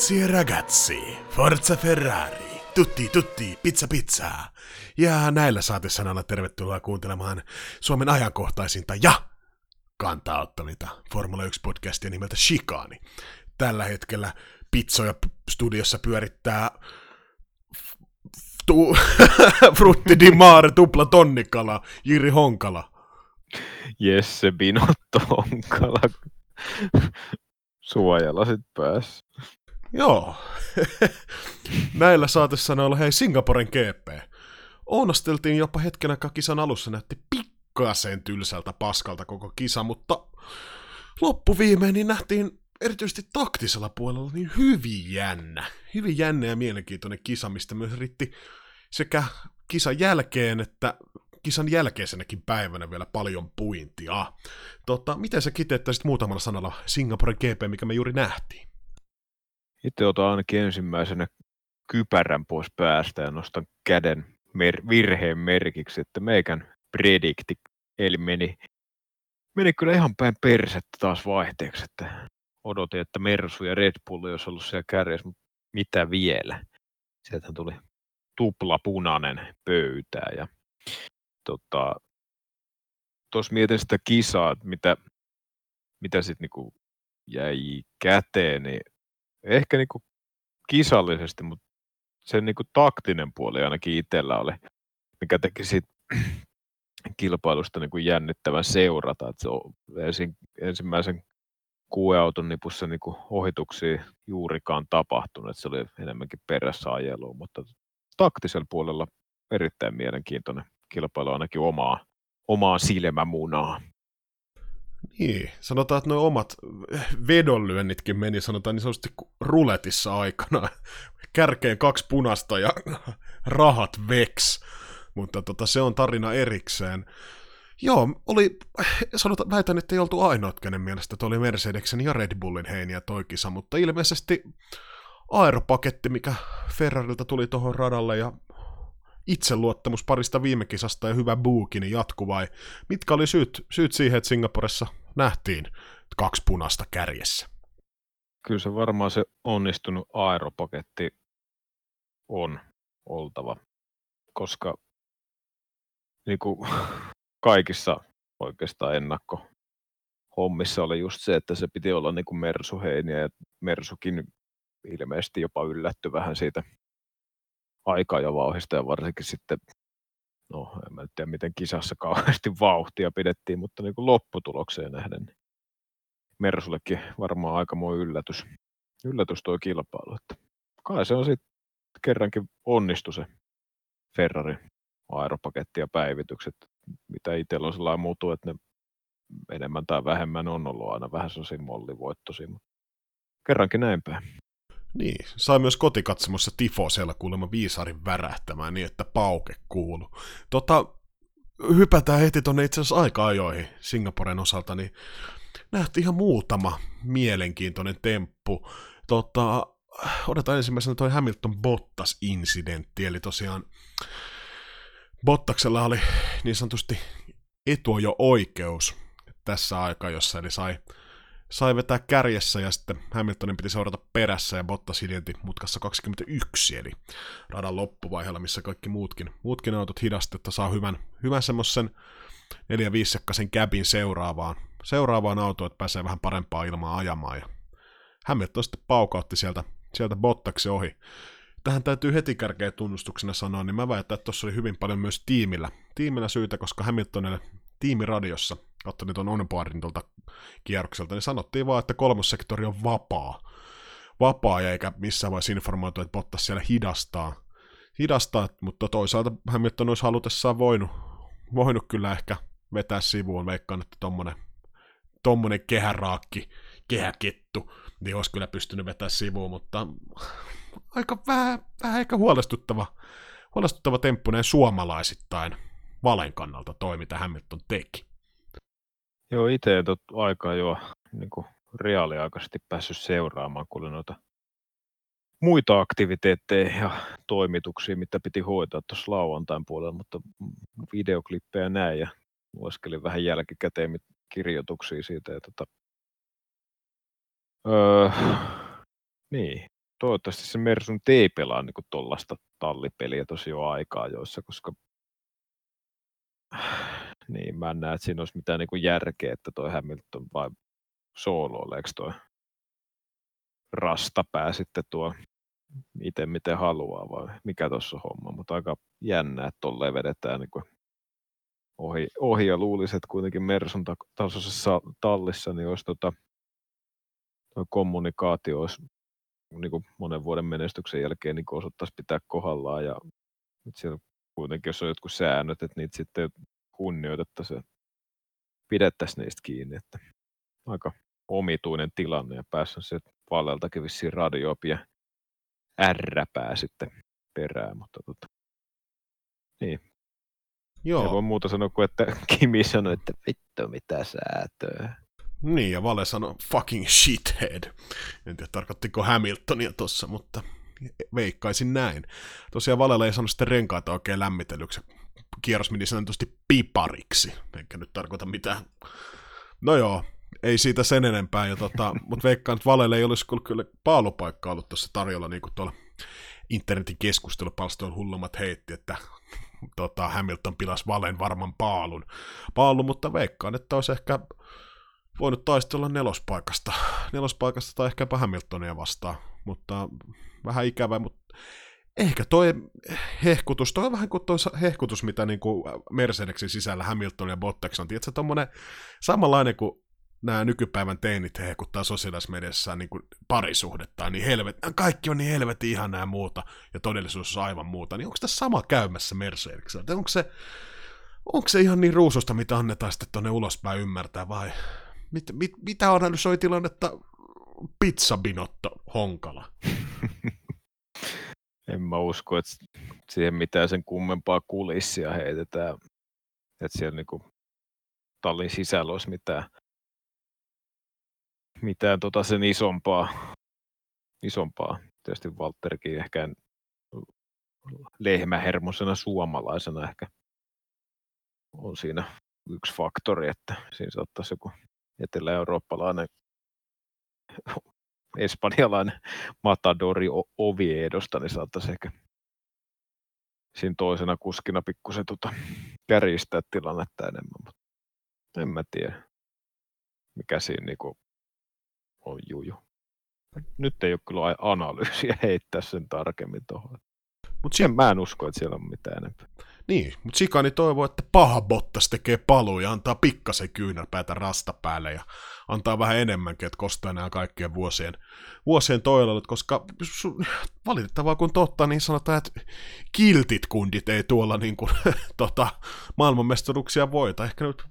Ragazzi e ragazzi, Forza Ferrari, tutti tutti, pizza pizza. Ja näillä saatesanoilla tervetuloa kuuntelemaan Suomen ajankohtaisinta ja kantauttavinta Formula 1-podcastia nimeltä Shikani. Tällä hetkellä pizzoja studiossa pyörittää tu- Frutti di Mare, tupla tonnikala, Jiri Honkala. Jesse Binotto Honkala. Suojalasit päässä. Joo. Näillä saatesanoilla, hei Singaporen GP. Ounasteltiin jopa hetken aikaa kisan alussa, näytti pikkasen tylsältä paskalta koko kisa, mutta loppuviimein niin nähtiin erityisesti taktisella puolella niin hyvin jännä. Hyvin jännä ja mielenkiintoinen kisa, mistä myös riitti sekä kisan jälkeen että kisan jälkeisenäkin päivänä vielä paljon puintia. Tota, miten sä kiteyttäisit muutamalla sanalla Singapore GP, mikä me juuri nähtiin? Itse otan ainakin ensimmäisenä kypärän pois päästä ja nostan käden mer- virheen merkiksi, että meikän predikti, eli meni, meni kyllä ihan päin persettä taas vaihteeksi, että odotin, että Mersu ja Red Bull olisi ollut siellä kärjessä, mutta mitä vielä? Sieltä tuli tupla punainen pöytää ja tota, tuossa mietin sitä kisaa, että mitä, mitä sitten niinku jäi käteen, niin ehkä niinku kisallisesti, mutta se niinku taktinen puoli ainakin itsellä oli, mikä teki siitä kilpailusta niinku jännittävän seurata. Että se on ensin, ensimmäisen kueauton nipussa niinku ohituksia juurikaan tapahtunut, että se oli enemmänkin perässä ajelua, mutta taktisella puolella erittäin mielenkiintoinen kilpailu ainakin omaa, omaa silmämunaa. Niin, sanotaan, että nuo omat vedonlyönnitkin meni, sanotaan niin sanotusti ruletissa aikana. Kärkeen kaksi punasta ja rahat veks, mutta tota, se on tarina erikseen. Joo, oli, sanotaan, väitän, että ei oltu ainoat, kenen mielestä toi oli Mercedeksen ja Red Bullin heiniä toi kisa, mutta ilmeisesti aeropaketti, mikä Ferrarilta tuli tuohon radalle ja itseluottamus parista viime kisasta ja hyvä buuki, niin jatku vai mitkä oli syyt, syyt siihen, että Singaporessa nähtiin kaksi punasta kärjessä? Kyllä se varmaan se onnistunut aeropaketti on oltava, koska niin kuin kaikissa oikeastaan ennakko hommissa oli just se, että se piti olla niin kuin Mersuheiniä ja Mersukin ilmeisesti jopa yllätty vähän siitä aikaa ja vauhista ja varsinkin sitten, no en mä tiedä miten kisassa kauheasti vauhtia pidettiin, mutta niin kuin lopputulokseen nähden niin Mersullekin varmaan aika yllätys, yllätys tuo kilpailu. Että kai se on sitten kerrankin onnistu se Ferrari aeropaketti ja päivitykset, mitä itsellä on sellainen muutu, että ne enemmän tai vähemmän on ollut aina vähän sellaisia mollivoittoisia, mutta kerrankin näin päin. Niin, sai myös kotikatsomossa tifosella kuulemma viisarin värähtämään niin, että pauke kuulu. Tota, hypätään heti tuonne itse asiassa aika-ajoihin Singaporen osalta, niin nähtiin ihan muutama mielenkiintoinen temppu. Tota, odotan ensimmäisenä toi Hamilton Bottas-incidentti, eli tosiaan Bottaksella oli niin sanotusti etuojo oikeus tässä aikaa, jossa eli sai sai vetää kärjessä ja sitten Hamiltonin piti seurata perässä ja Bottas hiljenti mutkassa 21, eli radan loppuvaiheella, missä kaikki muutkin, muutkin autot hidastetta saa hyvän, hyvän semmoisen 4 5 sekkaisen käbin seuraavaan, seuraavaan autoon, että pääsee vähän parempaa ilmaa ajamaan ja Hamilton sitten paukautti sieltä, sieltä Bottaksi ohi. Tähän täytyy heti kärkeä tunnustuksena sanoa, niin mä väitän, että tuossa oli hyvin paljon myös tiimillä, tiimillä syytä, koska Hamiltonille tiimiradiossa – katsoin tuon onboardin tuolta kierrokselta, niin sanottiin vaan, että kolmossektori on vapaa. Vapaa, eikä missään vaiheessa informoitu, että Bottas siellä hidastaa. Hidastaa, mutta toisaalta Hamilton olisi halutessaan voinut, voinut kyllä ehkä vetää sivuun. Veikkaan, että tommonen, tommonen kehäraakki, kehäkettu, niin olisi kyllä pystynyt vetämään sivuun, mutta aika vähän, vähän ehkä huolestuttava, huolestuttava temppu näin suomalaisittain valen kannalta toi, mitä Hamilton teki. Joo, itse en aikaa jo niin kuin reaaliaikaisesti päässyt seuraamaan, kun oli noita muita aktiviteetteja ja toimituksia, mitä piti hoitaa tuossa lauantain puolella, mutta videoklippejä näin ja lueskelin vähän jälkikäteen kirjoituksia siitä. Ja tota, öö, niin, toivottavasti se Mersun ei pelaa niin tuollaista tallipeliä tosi jo aikaa joissa, koska niin mä en näe, että siinä olisi mitään niin kuin järkeä, että toi Hamilton vai sooloileeko toi rastapää sitten tuo itse miten haluaa vai mikä tuossa on homma, mutta aika jännä, että tolleen vedetään niin kuin ohi, ohi ja luulisi, että kuitenkin Mersun tasoisessa tallissa niin olisi tota, kommunikaatio olisi niin kuin monen vuoden menestyksen jälkeen niin osattaisi pitää kohdallaan ja siellä kuitenkin, jos on jotkut säännöt, että niitä sitten kunnioitettaisiin ja pidettäisiin niistä kiinni, että aika omituinen tilanne ja päässä se Valleltakin vissiin radioopia ärräpää sitten perään, mutta tota, niin. Joo. Ei voi muuta sanoa kuin, että Kimi sanoi, että vittu mitä säätöä. Niin, ja Vale sanoi fucking shithead. En tiedä, tarkoittiko Hamiltonia tossa, mutta veikkaisin näin. Tosiaan Valella ei sanonut sitten renkaita oikein lämmitellyksi. Kierros meni sanotusti pipariksi, enkä nyt tarkoita mitään. No joo, ei siitä sen enempää, ja tota, mutta veikkaan, että Valelle ei olisi kyllä paalupaikka ollut tuossa tarjolla, niin kuin tuolla internetin keskustelupalstoilla hullummat heitti, että tota, Hamilton pilasi Valen varman paalun. Paalu, mutta veikkaan, että olisi ehkä voinut taistella nelospaikasta, nelospaikasta tai ehkäpä Hamiltonia vastaan, mutta vähän ikävä, mutta ehkä toi hehkutus, toi on vähän kuin toi hehkutus, mitä niin kuin Mercedeksin sisällä Hamilton ja Bottas on, tiedätkö, tommonen samanlainen kuin nämä nykypäivän teinit hehkuttaa sosiaalisessa mediassa niin kuin parisuhdetta, niin helvet, kaikki on niin helvetin ihan ja muuta, ja todellisuus on aivan muuta, niin onko tässä sama käymässä Mercedeksellä? Onko se, onko se ihan niin ruususta, mitä annetaan sitten tuonne ulospäin ymmärtää, vai mit, mit, mitä analysoi tilannetta pizzabinotto Honkala? en mä usko, että siihen mitään sen kummempaa kulissia heitetään, että siellä niinku tallin sisällä olisi mitään mitään tota sen isompaa, isompaa. Tietysti Walterkin ehkä lehmähermosena suomalaisena ehkä on siinä yksi faktori, että siinä saattaisi joku etelä-eurooppalainen espanjalainen matadori Oviedosta, niin saattaisi ehkä siinä toisena kuskina pikkusen tota, kärjistää tilannetta enemmän, mutta en mä tiedä, mikä siinä niinku on juju. Nyt ei ole kyllä analyysiä heittää sen tarkemmin tuohon. Mut si- mä en usko, että siellä on mitään enempää. Niin, mutta Sikani toivoo, että paha Bottas tekee paluu ja antaa pikkasen kyynärpäätä rasta päälle ja antaa vähän enemmänkin, että kostaa nämä kaikkien vuosien, vuosien toilelut, koska valitettavaa kun totta, niin sanotaan, että kiltit kundit ei tuolla niin kuin, tota, maailmanmestaruuksia voita. Ehkä nyt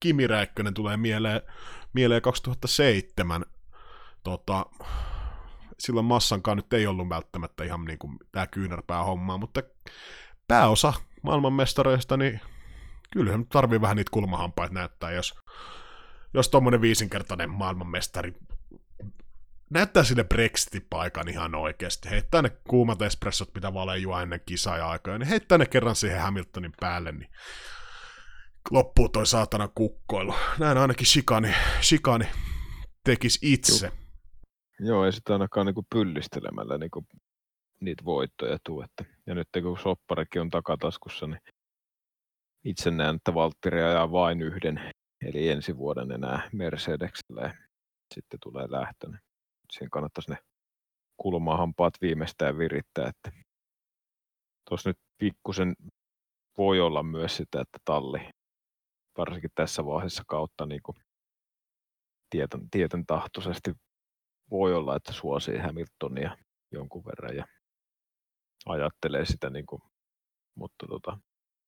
Kimi Räikkönen tulee mieleen, mieleen 2007 tota, silloin massankaan nyt ei ollut välttämättä ihan niin kuin tämä kyynärpää hommaa, mutta pääosa maailmanmestareista, niin kyllähän tarvii vähän niitä kulmahampaita näyttää, jos, jos tuommoinen viisinkertainen maailmanmestari näyttää sille Brexit-paikan ihan oikeasti. Heittää ne kuumat espressot, mitä Vale juo ennen kisaa ja aikoja, niin heittää ne kerran siihen Hamiltonin päälle, niin loppuu toi saatana kukkoilu. Näin ainakin Shikani, Shikani tekisi itse. Joo. Joo, ei sitä ainakaan niin pyllistelemällä niin kuin niitä voittoja tuu. Että, ja nyt kun sopparikin on takataskussa, niin itse näen, että Valtteri ajaa vain yhden, eli ensi vuoden enää Mercedeksellä ja sitten tulee lähtö. Niin siinä kannattaisi ne kulmahampaat viimeistään virittää. Että tuossa nyt pikkusen voi olla myös sitä, että talli, varsinkin tässä vaiheessa kautta niin kuin tieten, tieten tahtoisesti voi olla, että suosii Hamiltonia jonkun verran ja ajattelee sitä, niin kuin, mutta tota,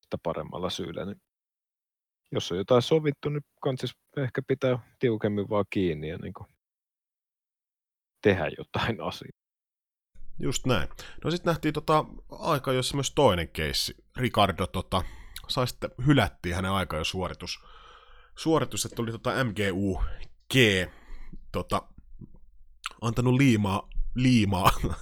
sitä paremmalla syyllä. Niin jos on jotain sovittu, niin kansis ehkä pitää tiukemmin vaan kiinni ja niin kuin tehdä jotain asiaa. Just näin. No sitten nähtiin tota aika, jossa myös toinen keissi. Ricardo tota, sai sitten hylättiin hänen aika suoritus. Suoritus, että tuli tota MGU G tota, antanut liimaa, liimaa,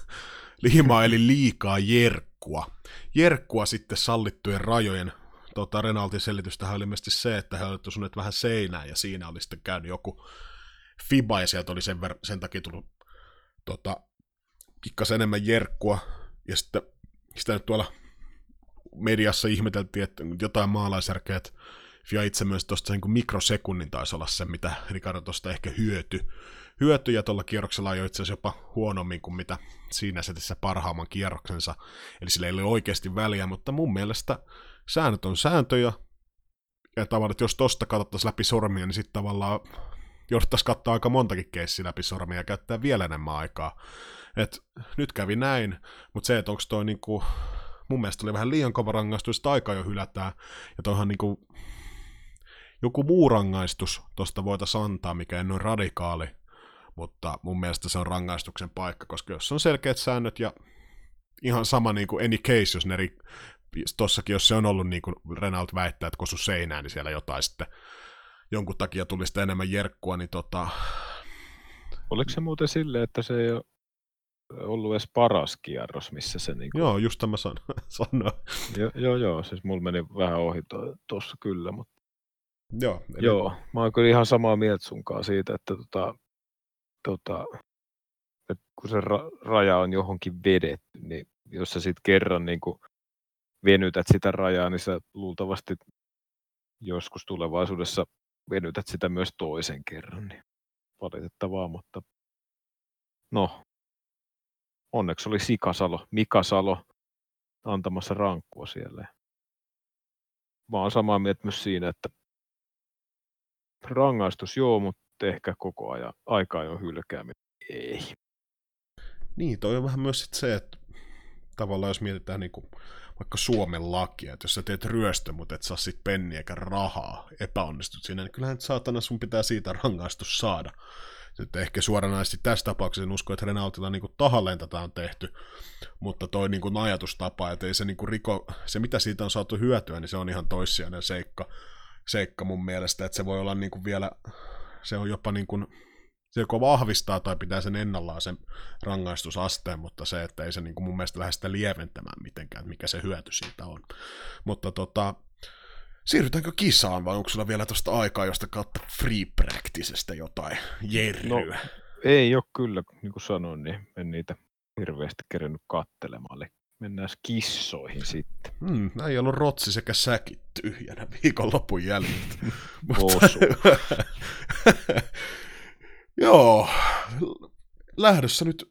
liimaa eli liikaa jerkkua. Jerkkua sitten sallittujen rajojen tota, Renaltin selitys tähän oli ilmeisesti se, että he olivat osuneet vähän seinään ja siinä oli sitten käynyt joku FIBA ja sieltä oli sen, ver- sen takia tullut tota, kikkas enemmän jerkkua, ja sitten sitä nyt tuolla mediassa ihmeteltiin, että jotain maalaisjärkeä, että Fia itse myös tuosta niin mikrosekunnin taisi olla se, mitä Ricardo tuosta ehkä hyöty. Hyöty ja tuolla kierroksella ajoi itse asiassa jopa huonommin kuin mitä siinä setissä parhaamman kierroksensa. Eli sillä ei ole oikeasti väliä, mutta mun mielestä säännöt on sääntöjä. Ja tavallaan, että jos tosta katsottaisiin läpi sormia, niin sitten tavallaan jouduttaisiin katsoa aika montakin keissiä läpi sormia ja käyttää vielä enemmän aikaa. Et nyt kävi näin, mutta se, että onko toi niinku, mun mielestä oli vähän liian kova rangaistus, että aika jo hylätään. Ja toihan niinku, joku muu rangaistus tosta voitaisiin antaa, mikä ei ole radikaali, mutta mun mielestä se on rangaistuksen paikka, koska jos on selkeät säännöt ja ihan sama niin kuin any case, jos ne ri... tossakin, jos se on ollut niin kuin Renault väittää, että kosu seinään, niin siellä jotain sitten jonkun takia tuli sitä enemmän jerkkua, niin tota... Oliko se muuten sille, että se ei ole ollut edes paras kierros, missä se niin kuin... Joo, just tämä san- sanoa. Jo, joo, joo, siis mulla meni vähän ohi tuossa kyllä, mutta Joo, eli... joo, mä oon kyllä ihan samaa mieltä sunkaan siitä, että tota, tota, että kun se ra- raja on johonkin vedetty, niin jos sä sitten kerran niin kuin venytät sitä rajaa, niin sä luultavasti joskus tulevaisuudessa venytät sitä myös toisen kerran. Niin valitettavaa, mutta no, onneksi oli Sikasalo, Mika Salo antamassa rankkua siellä. Mä oon samaa mieltä myös siinä, että rangaistus joo, mutta ehkä koko ajan aikaa jo hylkääminen. Ei. Niin, toi on vähän myös sit se, että tavallaan jos mietitään niin kuin vaikka Suomen lakia, että jos sä teet ryöstö, mutta et saa sit penniä eikä rahaa, epäonnistut siinä, niin kyllähän saatana sun pitää siitä rangaistus saada. Sitten ehkä suoranaisesti tässä tapauksessa en usko, että Renaultilla niin tahalleen tätä on tehty, mutta toi niin kuin ajatustapa, että ei se niin kuin riko, se mitä siitä on saatu hyötyä, niin se on ihan toissijainen seikka, seikka mun mielestä, että se voi olla niin kuin vielä, se on jopa niin kuin, se joko vahvistaa tai pitää sen ennallaan sen rangaistusasteen, mutta se, että ei se niin kuin mun mielestä lähde sitä lieventämään mitenkään, mikä se hyöty siitä on. Mutta tota, siirrytäänkö kisaan vai onko sulla vielä tuosta aikaa josta kautta free practicestä jotain jerryä? No, ei ole kyllä, niin kuin sanoin, niin en niitä hirveästi kerännyt kattelemaan, eli mennään kissoihin sitten. Hmm, ei ollut rotsi sekä säkit tyhjänä viikonlopun jäljiltä. Joo, lähdössä nyt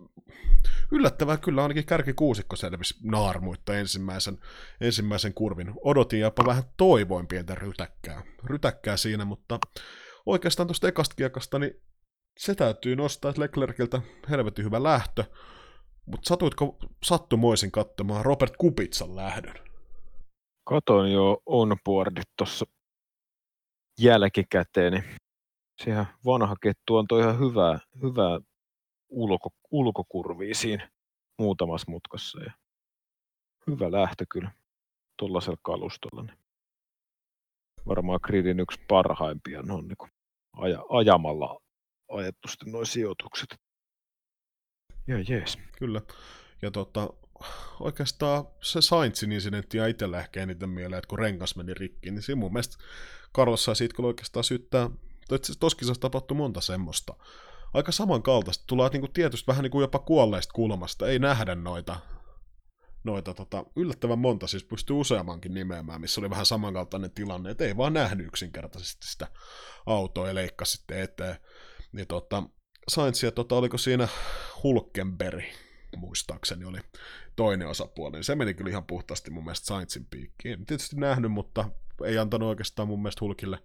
yllättävää kyllä ainakin kärkikuusikko selvisi naarmuitta ensimmäisen, ensimmäisen kurvin. Odotin jopa vähän toivoin pientä rytäkkää, rytäkkää siinä, mutta oikeastaan tuosta ekasta kiekasta, niin se täytyy nostaa, että Leclerciltä helvetin hyvä lähtö. Mutta satuitko sattumoisin katsomaan Robert Kupitsan lähdön? Katoin jo onboardit tuossa jälkikäteen, niin siihen vanha kettu antoi ihan hyvää, hyvää ulko, ulkokurvia siinä muutamassa mutkassa. Ja hyvä lähtö kyllä tuollaisella kalustolla. Niin varmaan gridin yksi parhaimpia on niin aja, ajamalla ajettu nuo sijoitukset. Ja jees. Kyllä. Ja tota, oikeastaan se Sainzin incidentti ja itsellä ehkä eniten mieleen, että kun rengas meni rikki, niin siinä mun mielestä Carlos sai siitä kyllä oikeastaan syyttää, toskin tapahtui monta semmoista. Aika samankaltaista. Tulee niin kuin tietysti vähän niin kuin jopa kuolleista kulmasta. Ei nähdä noita, noita tota, yllättävän monta, siis pystyy useammankin nimeämään, missä oli vähän samankaltainen tilanne, että ei vaan nähnyt yksinkertaisesti sitä autoa ja leikkasi sitten eteen. Niin tota, Sainz ja tota, oliko siinä Hulkenberg, muistaakseni oli toinen osapuoli, niin se meni kyllä ihan puhtaasti mun mielestä Sainzin piikkiin. Tietysti nähnyt, mutta ei antanut oikeastaan mun mielestä Hulkille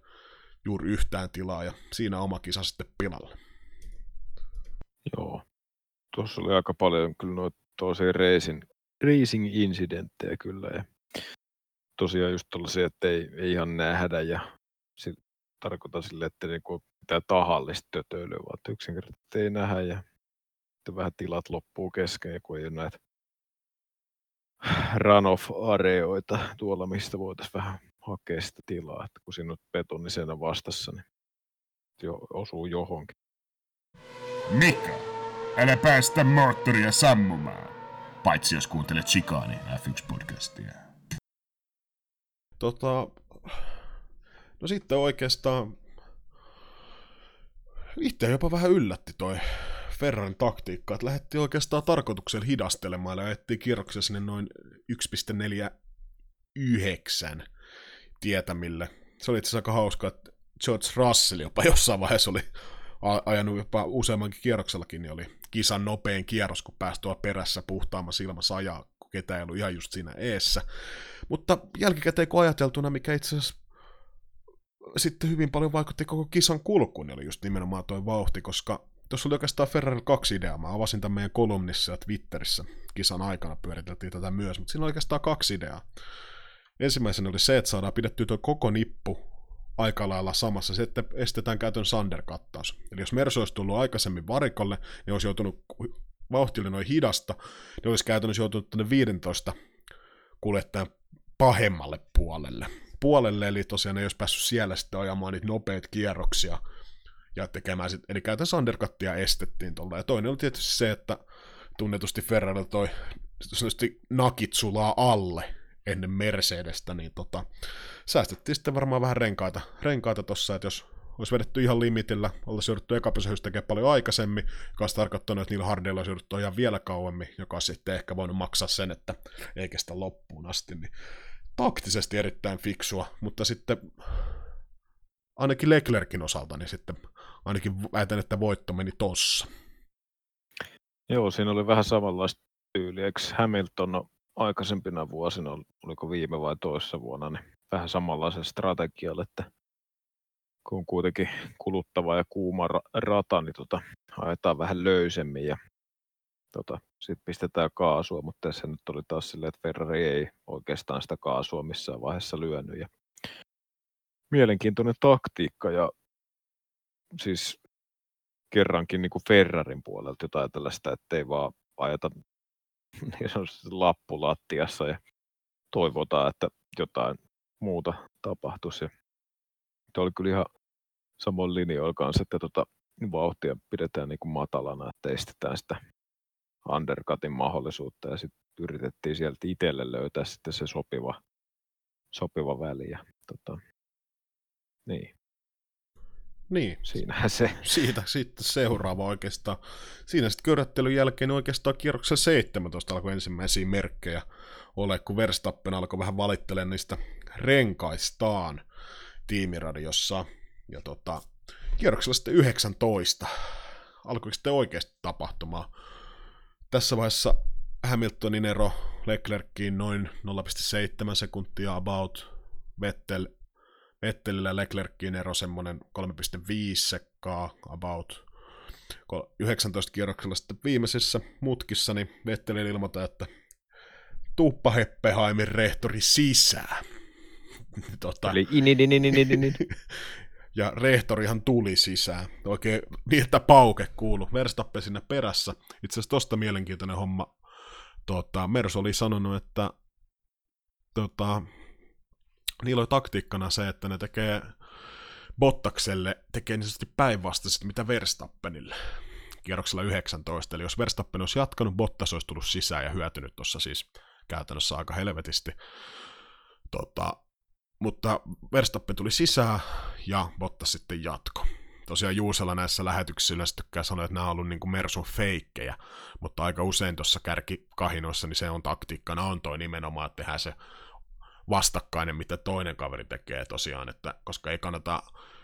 juuri yhtään tilaa, ja siinä oma kisa sitten pilalle. Joo. Tuossa oli aika paljon kyllä noita tosi racing, racing-incidenttejä kyllä, ja tosiaan just tollaisia, että ei, ei ihan nähdä, ja tarkoitan sille, että niinku pitää tahallista tötöilyä, vaan yksinkertaisesti ei nähdä, ja sitten vähän tilat loppuu kesken, kun ei ole näitä runoff-areoita tuolla, mistä voitaisiin vähän hakea sitä tilaa, että kun on betonisena vastassa, niin jo, osuu johonkin. Mika, älä päästä moottoria sammumaan, paitsi jos kuuntelet Chicani F1-podcastia. Tota, no sitten oikeastaan itse jopa vähän yllätti toi Ferrarin taktiikkaa, että lähdettiin oikeastaan tarkoituksella hidastelemaan ja ajettiin kierroksia sinne noin 1,49 tietämille. Se oli itse asiassa aika hauska, että George Russell jopa jossain vaiheessa oli ajanut jopa useammankin kierroksellakin, niin oli kisan nopein kierros, kun pääsi tuolla perässä puhtaamassa ilmassa ajaa, kun ketä ei ollut ihan just siinä eessä. Mutta jälkikäteen kun ajateltuna, mikä itse asiassa sitten hyvin paljon vaikutti koko kisan kulkuun, niin oli just nimenomaan tuo vauhti, koska tuossa oli oikeastaan Ferrari kaksi ideaa. Mä avasin tämän meidän kolumnissa ja Twitterissä kisan aikana pyöriteltiin tätä myös, mutta siinä oli oikeastaan kaksi ideaa. Ensimmäisenä oli se, että saadaan pidettyä tuo koko nippu aika lailla samassa, se, että estetään käytön Sander-kattaus. Eli jos Mersu olisi tullut aikaisemmin varikolle, niin olisi joutunut, vauhti oli noin hidasta, niin olisi käytännössä joutunut tuonne 15 kuljettajan pahemmalle puolelle. Puolelle, eli tosiaan ei olisi päässyt siellä sitten ajamaan niitä nopeita kierroksia ja tekemään sit, eli käytännössä undercuttia estettiin tuolla. Ja toinen oli tietysti se, että tunnetusti Ferrari toi nakit sulaa alle, ennen Mercedestä, niin tota, säästettiin sitten varmaan vähän renkaita, renkaita tossa, että jos olisi vedetty ihan limitillä, oltaisiin jouduttu ekapysähys tekemään paljon aikaisemmin, joka olisi tarkoittanut, että niillä hardeilla olisi jouduttu ihan vielä kauemmin, joka olisi sitten ehkä voinut maksaa sen, että ei kestä loppuun asti, niin taktisesti erittäin fiksua, mutta sitten ainakin Leclerkin osalta, niin sitten ainakin väitän, että voitto meni tossa. Joo, siinä oli vähän samanlaista tyyliä. Eikö Hamilton aikaisempina vuosina, oliko viime vai toissa vuonna, niin vähän samanlaisen strategialle, että kun on kuitenkin kuluttava ja kuuma rata, niin tota, ajetaan vähän löysemmin ja tota, sitten pistetään kaasua, mutta tässä nyt oli taas silleen, että Ferrari ei oikeastaan sitä kaasua missään vaiheessa lyönyt. Ja mielenkiintoinen taktiikka ja siis kerrankin niin kuin Ferrarin puolelta jotain tällaista, että ei vaan ajeta niin sanotusti lappulattiassa ja toivotaan, että jotain muuta tapahtuisi. Ja oli kyllä ihan samoin linjoilla kanssa, että tota, vauhtia pidetään niin kuin matalana, että estetään sitä undercutin mahdollisuutta ja sitten yritettiin sieltä itselle löytää sitten se sopiva, sopiva väli. Ja, tota, niin. Niin. Siinähän se. Siitä sitten seuraava oikeastaan. Siinä sitten köröttelyn jälkeen oikeastaan kierroksella 17 alkoi ensimmäisiä merkkejä ole, kun Verstappen alkoi vähän valittelemaan niistä renkaistaan tiimiradiossa. Ja tota, kierroksella sitten 19 alkoi sitten oikeasti tapahtumaan. Tässä vaiheessa Hamiltonin ero Leclerkiin noin 0,7 sekuntia about, Vettel Vettelillä Leclerkin ero semmoinen 3,5 sekkaa about. 19 kierroksella sitten viimeisessä mutkissa, niin Vettelin ilmoita, että tuuppa Heppehaimin rehtori sisään. tota, Eli ja rehtorihan tuli sisään. Oikein niin, että pauke kuulu. Verstappen sinne perässä. Itse asiassa tosta mielenkiintoinen homma. Tota, Mers oli sanonut, että tota, niillä oli taktiikkana se, että ne tekee Bottakselle tekee niin sanotusti päinvastaisesti mitä Verstappenille kierroksella 19. Eli jos Verstappen olisi jatkanut, Bottas olisi tullut sisään ja hyötynyt tuossa siis käytännössä aika helvetisti. Tota, mutta Verstappen tuli sisään ja Bottas sitten jatko. Tosiaan Juusella näissä lähetyksissä yleensä tykkää sanoa, että nämä on ollut niin kuin Mersun feikkejä, mutta aika usein tuossa kärkikahinoissa niin se on taktiikkana on toi nimenomaan, että tehdään se vastakkainen, mitä toinen kaveri tekee tosiaan, että koska ei kannata,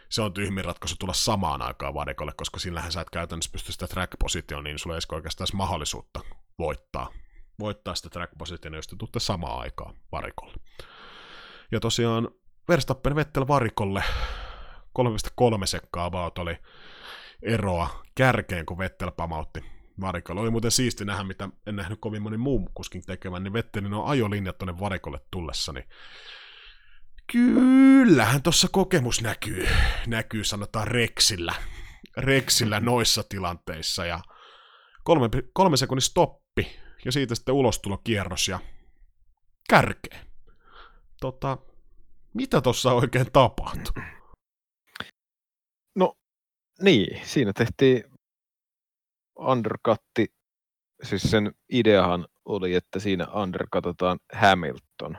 se on tyhmin ratkaisu tulla samaan aikaan varikolle, koska sillähän sä et käytännössä pysty sitä track-positioon, niin sulla ei oikeastaan mahdollisuutta voittaa, voittaa sitä track-positiota, jos te tuutte samaan aikaan varikolle. Ja tosiaan Verstappen Vettel varikolle 3,3 sekkaa about oli eroa kärkeen, kun Vettel pamautti varikolle. Oli muuten siisti nähdä, mitä en nähnyt kovin moni muu kuskin tekevän, niin Vettelin on ajolinjat tuonne varikolle tullessa, niin kyllähän tuossa kokemus näkyy, näkyy sanotaan Rexillä, Rexillä noissa tilanteissa, ja kolme, kolme sekunnin stoppi, ja siitä sitten ulostulokierros ja kärkeen. Tota, mitä tuossa oikein tapahtui? Niin, siinä tehtiin undercutti, siis sen ideahan oli, että siinä undercutataan Hamilton.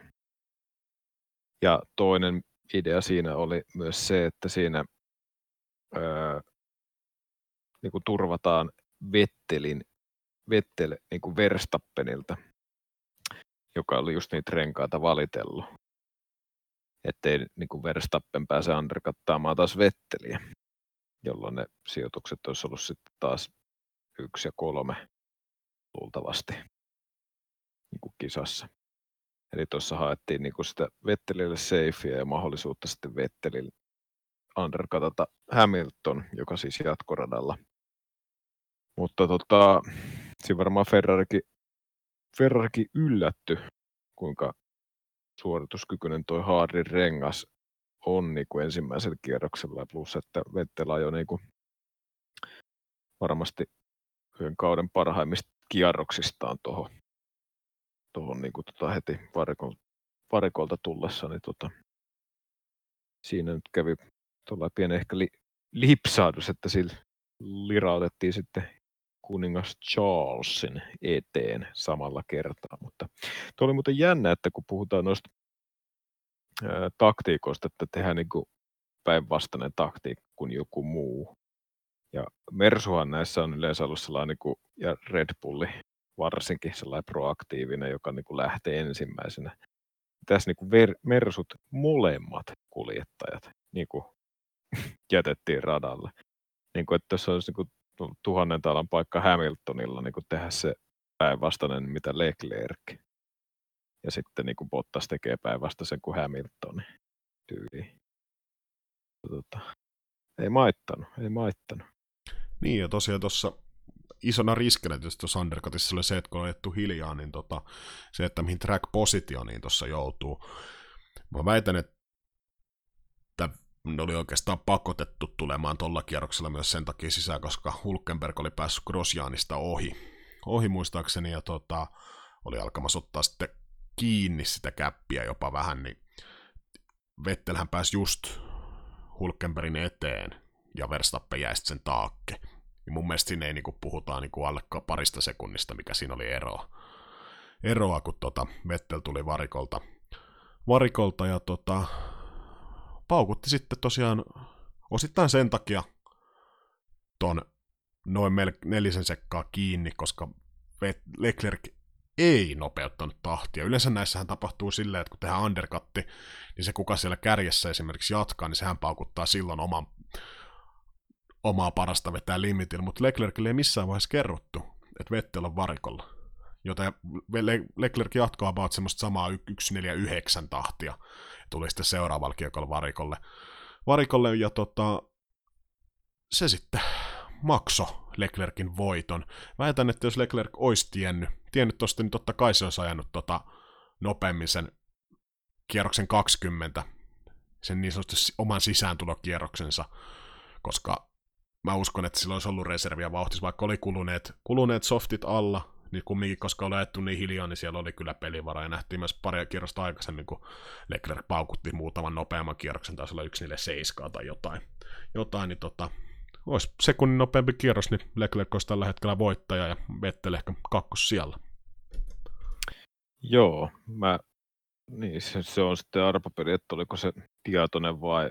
Ja toinen idea siinä oli myös se, että siinä öö, niin kuin turvataan Vettelin, Vettel niin kuin Verstappenilta, joka oli just niitä renkaita valitellut. Ettei niin kuin Verstappen pääse underkattaamaan taas Vetteliä, jolloin ne sijoitukset olisi ollut sitten taas yksi ja kolme luultavasti niin kuin kisassa. Eli tuossa haettiin niin kuin sitä Vettelille safeä ja mahdollisuutta sitten Vettelille undercutata Hamilton, joka siis jatkoradalla. Mutta tota, siinä varmaan Ferrarikin, Ferrarikin yllätty, kuinka suorituskykyinen toi Hardin rengas on niin kuin ensimmäisellä kierroksella, plus että Vettel ajoi niin kuin varmasti yhden kauden parhaimmista kierroksistaan tuohon tuohon niin kuin tota heti varikol, varikolta tullessa, niin tota, siinä nyt kävi tuolla pieni ehkä li, lipsahdus, että sillä lirautettiin sitten kuningas Charlesin eteen samalla kertaa. Mutta tuo oli muuten jännä, että kun puhutaan noista taktiikoista, että tehdään niin päinvastainen taktiikka kuin joku muu. Ja Mersuhan näissä on yleensä ollut sellainen, niin kuin, ja Red Bulli varsinkin sellainen proaktiivinen, joka niin kuin lähtee ensimmäisenä. Tässä niin kuin ver- Mersut molemmat kuljettajat niin kuin jätettiin radalle. Niin kuin, että tässä olisi niin kuin tuhannen talan paikka Hamiltonilla niin kuin tehdä se päinvastainen mitä Leclerc. Ja sitten niin kuin Bottas tekee päinvastaisen kuin Hamilton tyyli. Tota, ei maittanut, ei maittanut. Niin, ja tosiaan tuossa isona riskinä tietysti tuossa undercutissa oli se, että kun on ajettu hiljaa, niin tota, se, että mihin track-positioniin tuossa joutuu. Mä väitän, että ne oli oikeastaan pakotettu tulemaan tuolla kierroksella myös sen takia sisään, koska Hulkenberg oli päässyt Grosjaanista ohi, ohi muistaakseni, ja tota, oli alkamassa ottaa sitten kiinni sitä käppiä jopa vähän, niin Vettelhän pääsi just Hulkenbergin eteen, ja Verstappen jäi sen taakke. Niin mun mielestä siinä ei niinku puhutaan niinku alle parista sekunnista, mikä siinä oli eroa. Eroa, kun tota Vettel tuli varikolta, varikolta ja tota, paukutti sitten tosiaan osittain sen takia ton noin nelisen sekkaa kiinni, koska Leclerc ei nopeuttanut tahtia. Yleensä näissähän tapahtuu silleen, että kun tehdään undercutti, niin se kuka siellä kärjessä esimerkiksi jatkaa, niin sehän paukuttaa silloin oman omaa parasta vetää limitillä, mutta Leclercille ei missään vaiheessa kerrottu, että Vettel on varikolla. Joten Leclerc jatkaa about semmoista samaa 149 tahtia. Tuli sitten seuraavalla kiekolla varikolle. Varikolle ja tota, se sitten makso Leclerkin voiton. Väitän, että jos Leclerc olisi tiennyt, tiennyt tosta, niin totta kai se olisi ajanut tota nopeammin sen kierroksen 20, sen niin sanotusti oman sisääntulokierroksensa, koska mä uskon, että sillä olisi ollut reserviä vauhtis, vaikka oli kuluneet, kuluneet softit alla, niin kumminkin, koska oli ajettu niin hiljaa, niin siellä oli kyllä pelivara, ja nähtiin myös pari kierrosta aikaisemmin, kun Leclerc paukutti muutaman nopeamman kierroksen, taisi olla 147 tai jotain, jotain niin tota, olisi sekunnin nopeampi kierros, niin Leclerc olisi tällä hetkellä voittaja, ja Vettel ehkä kakkos siellä. Joo, mä, niin se, se on sitten arpapeli, että oliko se tietoinen vai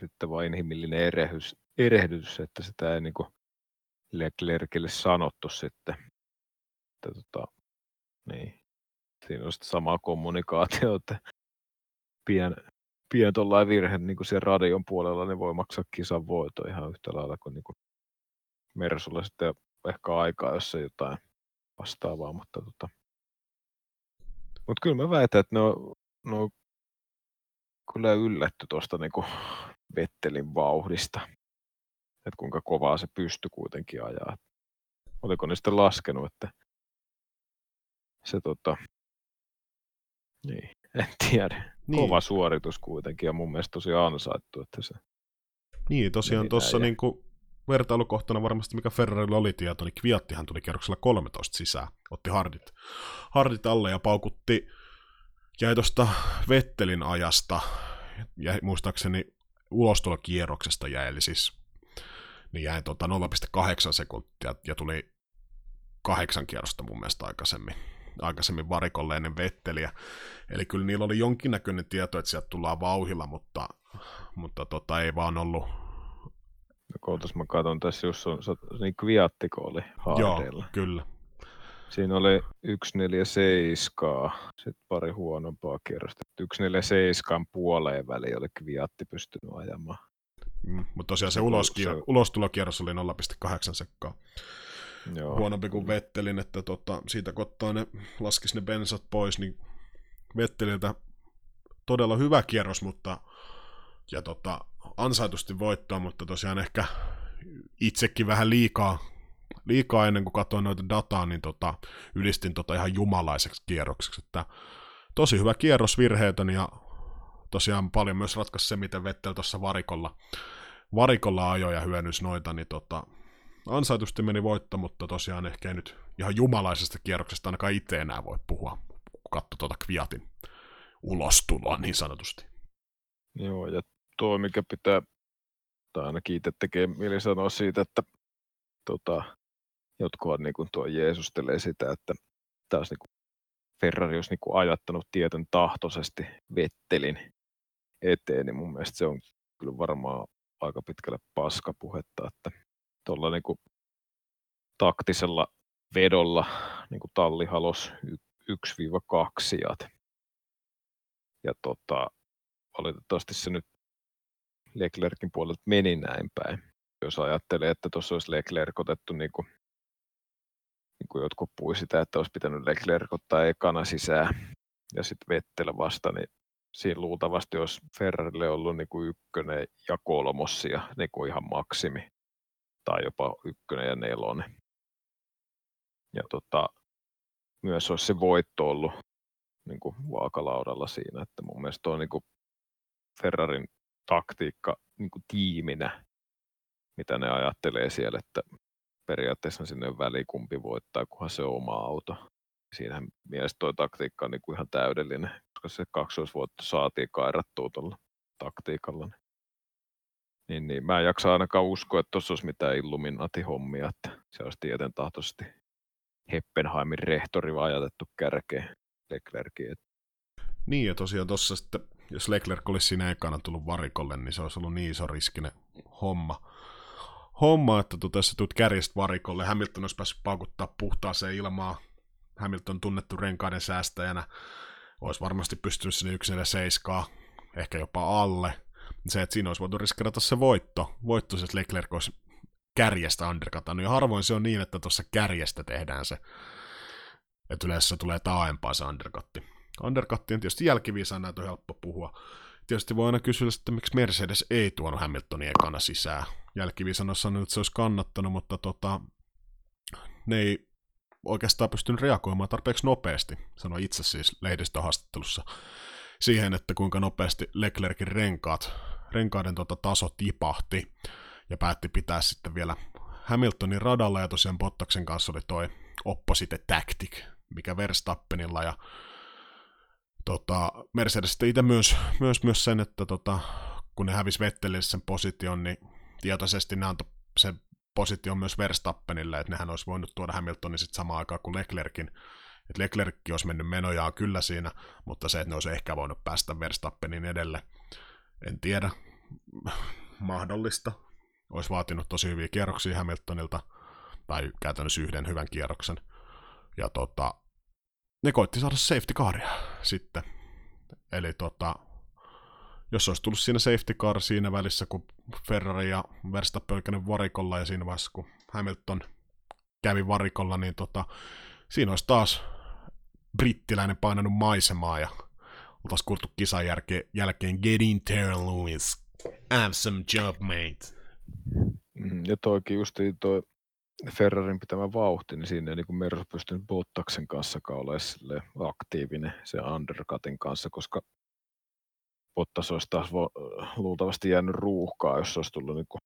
sitten vain inhimillinen erehys, erehdys, että sitä ei niin Leclercille sanottu sitten. Että, tota, niin. Siinä on sitten samaa kommunikaatio, että pien, pien virhe niin kuin siellä radion puolella, niin voi maksaa kisan voito ihan yhtä lailla kuin, niin kuin Mersulla sitten ehkä aikaa, jos ei jotain vastaavaa, mutta tota. Mutta kyllä mä väitän, että ne on, ne on kyllä yllätty tuosta niin Vettelin vauhdista että kuinka kovaa se pysty kuitenkin ajaa. Oliko ne sitten laskenut, että se tota, niin, en tiedä. Niin. Kova suoritus kuitenkin ja mun mielestä tosi ansaittu, että se Niin, tosiaan tuossa niin kuin vertailukohtana varmasti, mikä Ferrarilla oli tieto, niin Kviattihan tuli kierroksella 13 sisään, otti hardit, hardit alle ja paukutti, jäi tuosta Vettelin ajasta, ja muistaakseni ulostulokierroksesta jäi, eli siis niin jäi tuota 0,8 sekuntia ja tuli kahdeksan kierrosta mun mielestä aikaisemmin, aikaisemmin varikolle ennen Vetteliä. Eli kyllä niillä oli jonkinnäköinen tieto, että sieltä tullaan vauhilla, mutta, mutta tota, ei vaan ollut kootas mä katson tässä, jos on, se on niin Kviattiko oli Joo, haadeilla. kyllä. Siinä oli 147, sitten pari huonompaa kierrosta. 147 puoleen väliin oli Kviatti pystynyt ajamaan. Mm, mutta tosiaan se, Se- uloskier- se- ulostulokierros oli 0,8 sekkaa. Joo. Huonompi kuin Vettelin, että tota, siitä kun ottaa ne, laskisi ne bensat pois, niin Vetteliltä todella hyvä kierros, mutta ja tota, ansaitusti voittoa, mutta tosiaan ehkä itsekin vähän liikaa, liikaa ennen kuin katsoin noita dataa, niin tota, ylistin tota ihan jumalaiseksi kierrokseksi, että tosi hyvä kierros virheetön ja tosiaan paljon myös ratkaisi se, miten Vettel tuossa varikolla, varikolla ajoi ja hyödynsi noita, niin tota, ansaitusti meni voitto, mutta tosiaan ehkä nyt ihan jumalaisesta kierroksesta ainakaan itse enää voi puhua, kun katsoi tuota Kviatin ulostuloa niin sanotusti. Joo, ja tuo mikä pitää, tai ainakin itse tekee mieli sanoa siitä, että tota, jotkut niin kuin tuo Jeesustelee sitä, että taas niin kuin Ferrari olisi niin kuin ajattanut tietyn tahtoisesti Vettelin eteen, niin mun mielestä se on kyllä varmaan aika pitkälle paskapuhetta, että tuolla niin kuin taktisella vedolla niin kuin talli halos 1-2 sijat. Ja tota, valitettavasti se nyt Leclerkin puolelta meni näin päin. Jos ajattelee, että tuossa olisi Leclerc otettu niin kuin, niin kuin jotkut pui sitä, että olisi pitänyt Leclerc ottaa ekana sisään ja sitten Vettel vasta, niin siinä luultavasti olisi Ferrarille ollut niin kuin ykkönen ja kolmossia niin kuin ihan maksimi tai jopa ykkönen ja nelonen. Ja tota, myös olisi se voitto ollut niin kuin vaakalaudalla siinä, että mun mielestä tuo niin kuin Ferrarin taktiikka niin kuin tiiminä, mitä ne ajattelee siellä, että periaatteessa sinne väli kumpi voittaa, kunhan se on oma auto. Siinähän mielestä tuo taktiikka on niin kuin ihan täydellinen, koska se kaksoisvoitto saatiin kairattua tuolla taktiikalla. Niin, niin mä en jaksa ainakaan uskoa, että tuossa olisi mitään Illuminati-hommia, että se olisi tieten tahtoisesti Heppenheimin rehtori vaan ajatettu kärkeen Leclerkin. Et Niin, ja tosiaan tuossa sitten, jos Leclerc olisi siinä ekana tullut varikolle, niin se olisi ollut niin iso riskinen homma. Homma, että tota, jos sä tulet kärjestä varikolle, Hamilton olisi päässyt paukuttaa puhtaaseen ilmaan. Hamilton tunnettu renkaiden säästäjänä. Olisi varmasti pystynyt sinne 147, ehkä jopa alle. Se, että siinä olisi voitu riskerata se voitto. Voitto, jos Leclerc olisi kärjestä undercutannut. Ja harvoin se on niin, että tuossa kärjestä tehdään se. Että yleensä se tulee taaempaa se undercutti. Undercutti on tietysti jälkiviisaan näitä on helppo puhua. Tietysti voi aina kysyä, että miksi Mercedes ei tuonut Hamiltonia ekana sisään. Jälkiviisaan olisi sanonut, että se olisi kannattanut, mutta tota, ne ei oikeastaan pystynyt reagoimaan tarpeeksi nopeasti, sanoi itse siis lehdistöhaastattelussa, siihen, että kuinka nopeasti Leclerkin renkaat, renkaiden tota taso tipahti ja päätti pitää sitten vielä Hamiltonin radalla ja tosiaan Bottaksen kanssa oli toi opposite tactic, mikä Verstappenilla ja tota, Mercedes itse myös, myös, myös sen, että tota, kun ne hävisi Vettelille sen position, niin tietoisesti ne antoi sen position myös Verstappenille, että nehän olisi voinut tuoda Hamiltonin sitten samaan aikaan kuin Leclerkin. Että Leclerc olisi mennyt menojaan kyllä siinä, mutta se, että ne olisi ehkä voinut päästä Verstappenin edelle, en tiedä. Mahdollista. Olisi vaatinut tosi hyviä kierroksia Hamiltonilta, tai käytännössä yhden hyvän kierroksen. Ja tota, ne koitti saada safety caria sitten. Eli tota, jos olisi tullut siinä safety car siinä välissä, kun Ferrari ja Verstappen varikolla ja siinä vaiheessa, kun Hamilton kävi varikolla, niin tota, siinä olisi taas brittiläinen painanut maisemaa ja oltaisiin kuultu kisan jälkeen, jälkeen Get in there, Lewis. Have some job, mate. Mm, Ja toikin justiin toi Ferrarin pitämä vauhti, niin siinä ei niin Mersu pystynyt Bottaksen kanssa olemaan aktiivinen sen undercutin kanssa, koska Bottas olisi taas luultavasti jäänyt ruuhkaa, jos olisi tullut niin kuin,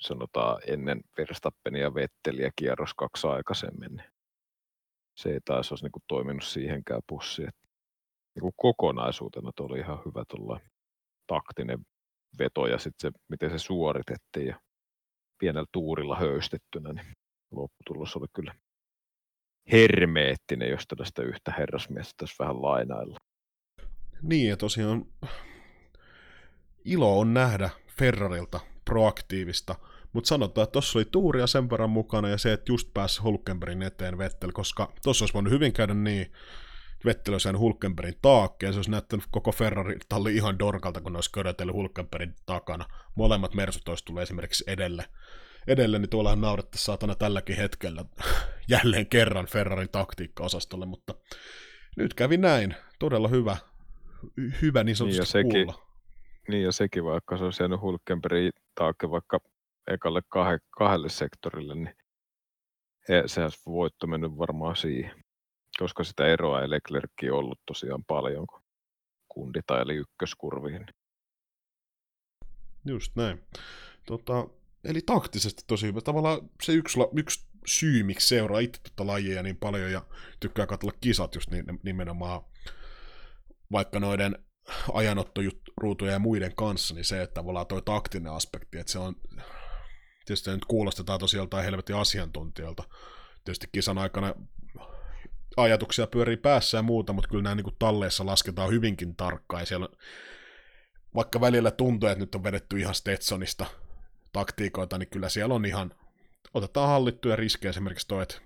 sanotaan ennen Verstappenia Vetteliä kierros kaksi aikaisemmin. Niin se ei taas olisi niin kuin, toiminut siihenkään pussiin. Että, niin kuin kokonaisuutena oli ihan hyvä tuolla taktinen veto ja sitten se, miten se suoritettiin ja pienellä tuurilla höystettynä, niin lopputulos oli kyllä hermeettinen, jos tällaista yhtä herrasmiestä tässä vähän lainailla. Niin, ja tosiaan ilo on nähdä Ferrarilta proaktiivista, mutta sanotaan, että tuossa oli tuuria sen verran mukana ja se, että just pääsi Hulkenbergin eteen Vettel, koska tuossa olisi voinut hyvin käydä niin, Vettel olisi Hulkenbergin taakke, ja se olisi näyttänyt koko Ferrari-talli ihan dorkalta, kun ne olisi körötellyt Hulkenbergin takana. Molemmat Mersut olisi tullut esimerkiksi edelle. Edelle, niin tuollahan naurettaisiin saatana tälläkin hetkellä jälleen kerran Ferrarin taktiikka-osastolle, mutta nyt kävi näin. Todella hyvä, hyvä niin sanotusti Niin sekin- kuulla. Niin ja sekin vaikka se olisi jäänyt Hulkenbergin taakke vaikka ekalle kahe, kahdelle sektorille, niin he- se olisi voitto mennyt varmaan siihen. Koska sitä eroa ei Leclerckiin ollut tosiaan paljon, kun kundi eli ykköskurviin. Just näin. Tota, eli taktisesti tosi hyvä. Tavallaan se yksi, la- yksi syy, miksi seuraa itse tuota lajia niin paljon ja tykkää katsella kisat just nimenomaan vaikka noiden ajanottoruutuja ja muiden kanssa, niin se, että tavallaan toi taktinen aspekti, että se on, tietysti nyt kuulostetaan tosiaan jotain helvetin asiantuntijalta. Tietysti kisan aikana ajatuksia pyörii päässä ja muuta, mutta kyllä nämä niin kuin lasketaan hyvinkin tarkkaan. Ja siellä vaikka välillä tuntuu, että nyt on vedetty ihan Stetsonista taktiikoita, niin kyllä siellä on ihan, otetaan hallittuja riskejä. Esimerkiksi toi, että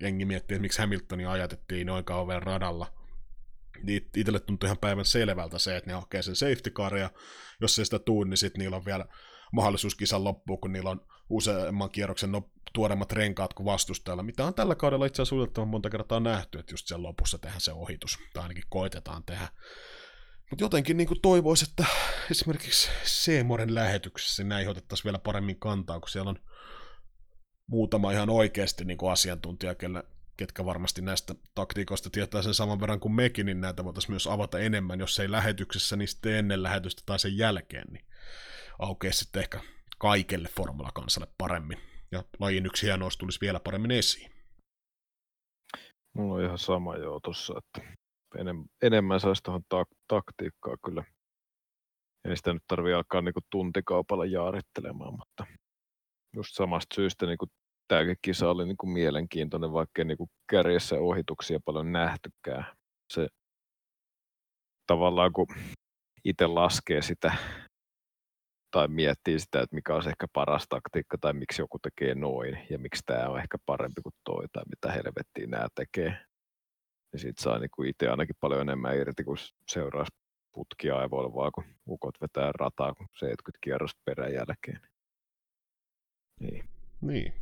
jengi miettii, että miksi Hamiltonia ajatettiin noin kauan radalla, niin itselle tuntuu ihan päivän selvältä se, että ne hakee sen safety car, ja jos ei sitä tuu, niin sitten niillä on vielä mahdollisuus kisan loppuun, kun niillä on useamman kierroksen no, tuoremmat renkaat kuin vastustajalla, mitä on tällä kaudella itse asiassa monta kertaa nähty, että just siellä lopussa tehdään se ohitus, tai ainakin koitetaan tehdä. Mutta jotenkin niin toivoisi, että esimerkiksi Seemoren lähetyksessä näihin otettaisiin vielä paremmin kantaa, kun siellä on muutama ihan oikeasti niin kuin asiantuntija, kelle, ketkä varmasti näistä taktiikoista tietää sen saman verran kuin mekin, niin näitä voitaisiin myös avata enemmän, jos ei lähetyksessä, niin sitten ennen lähetystä tai sen jälkeen, niin aukeaa sitten ehkä kaikelle Formula-kansalle paremmin. Ja lajin yksi hienous tulisi vielä paremmin esiin. Mulla on ihan sama joo tuossa, että enem, enemmän saisi tuohon tak- taktiikkaa kyllä. Ei sitä nyt tarvii alkaa niinku tuntikaupalla jaarittelemaan, mutta just samasta syystä niinku tämäkin kisa oli niinku mielenkiintoinen, vaikka niinku kärjessä ohituksia paljon nähtykään. Se tavallaan kun itse laskee sitä tai miettii sitä, että mikä olisi ehkä paras taktiikka tai miksi joku tekee noin ja miksi tämä on ehkä parempi kuin toi tai mitä helvettiä nämä tekee. Ja siitä saa niinku itse ainakin paljon enemmän irti, kun seuraisi putkia aivoilla vaan, kun ukot vetää rataa kun 70 kierrosta perän jälkeen. Niin. Niin.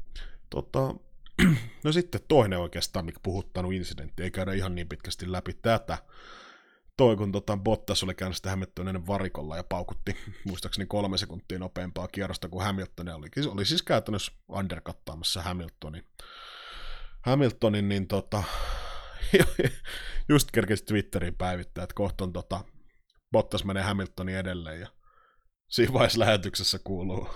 Tota, no sitten toinen oikeastaan, mikä puhuttanut incidentti, ei käydä ihan niin pitkästi läpi tätä. Toi, kun tota Bottas oli käynyt sitä Hamiltonin varikolla ja paukutti muistaakseni kolme sekuntia nopeampaa kierrosta kuin Hamilton, oli, oli siis käytännössä undercuttaamassa Hamiltonin. Hamiltonin, niin tota, just kerkesi Twitteriin päivittää, että kohta on tota, Bottas menee Hamiltonin edelleen, ja siinä vaiheessa lähetyksessä kuuluu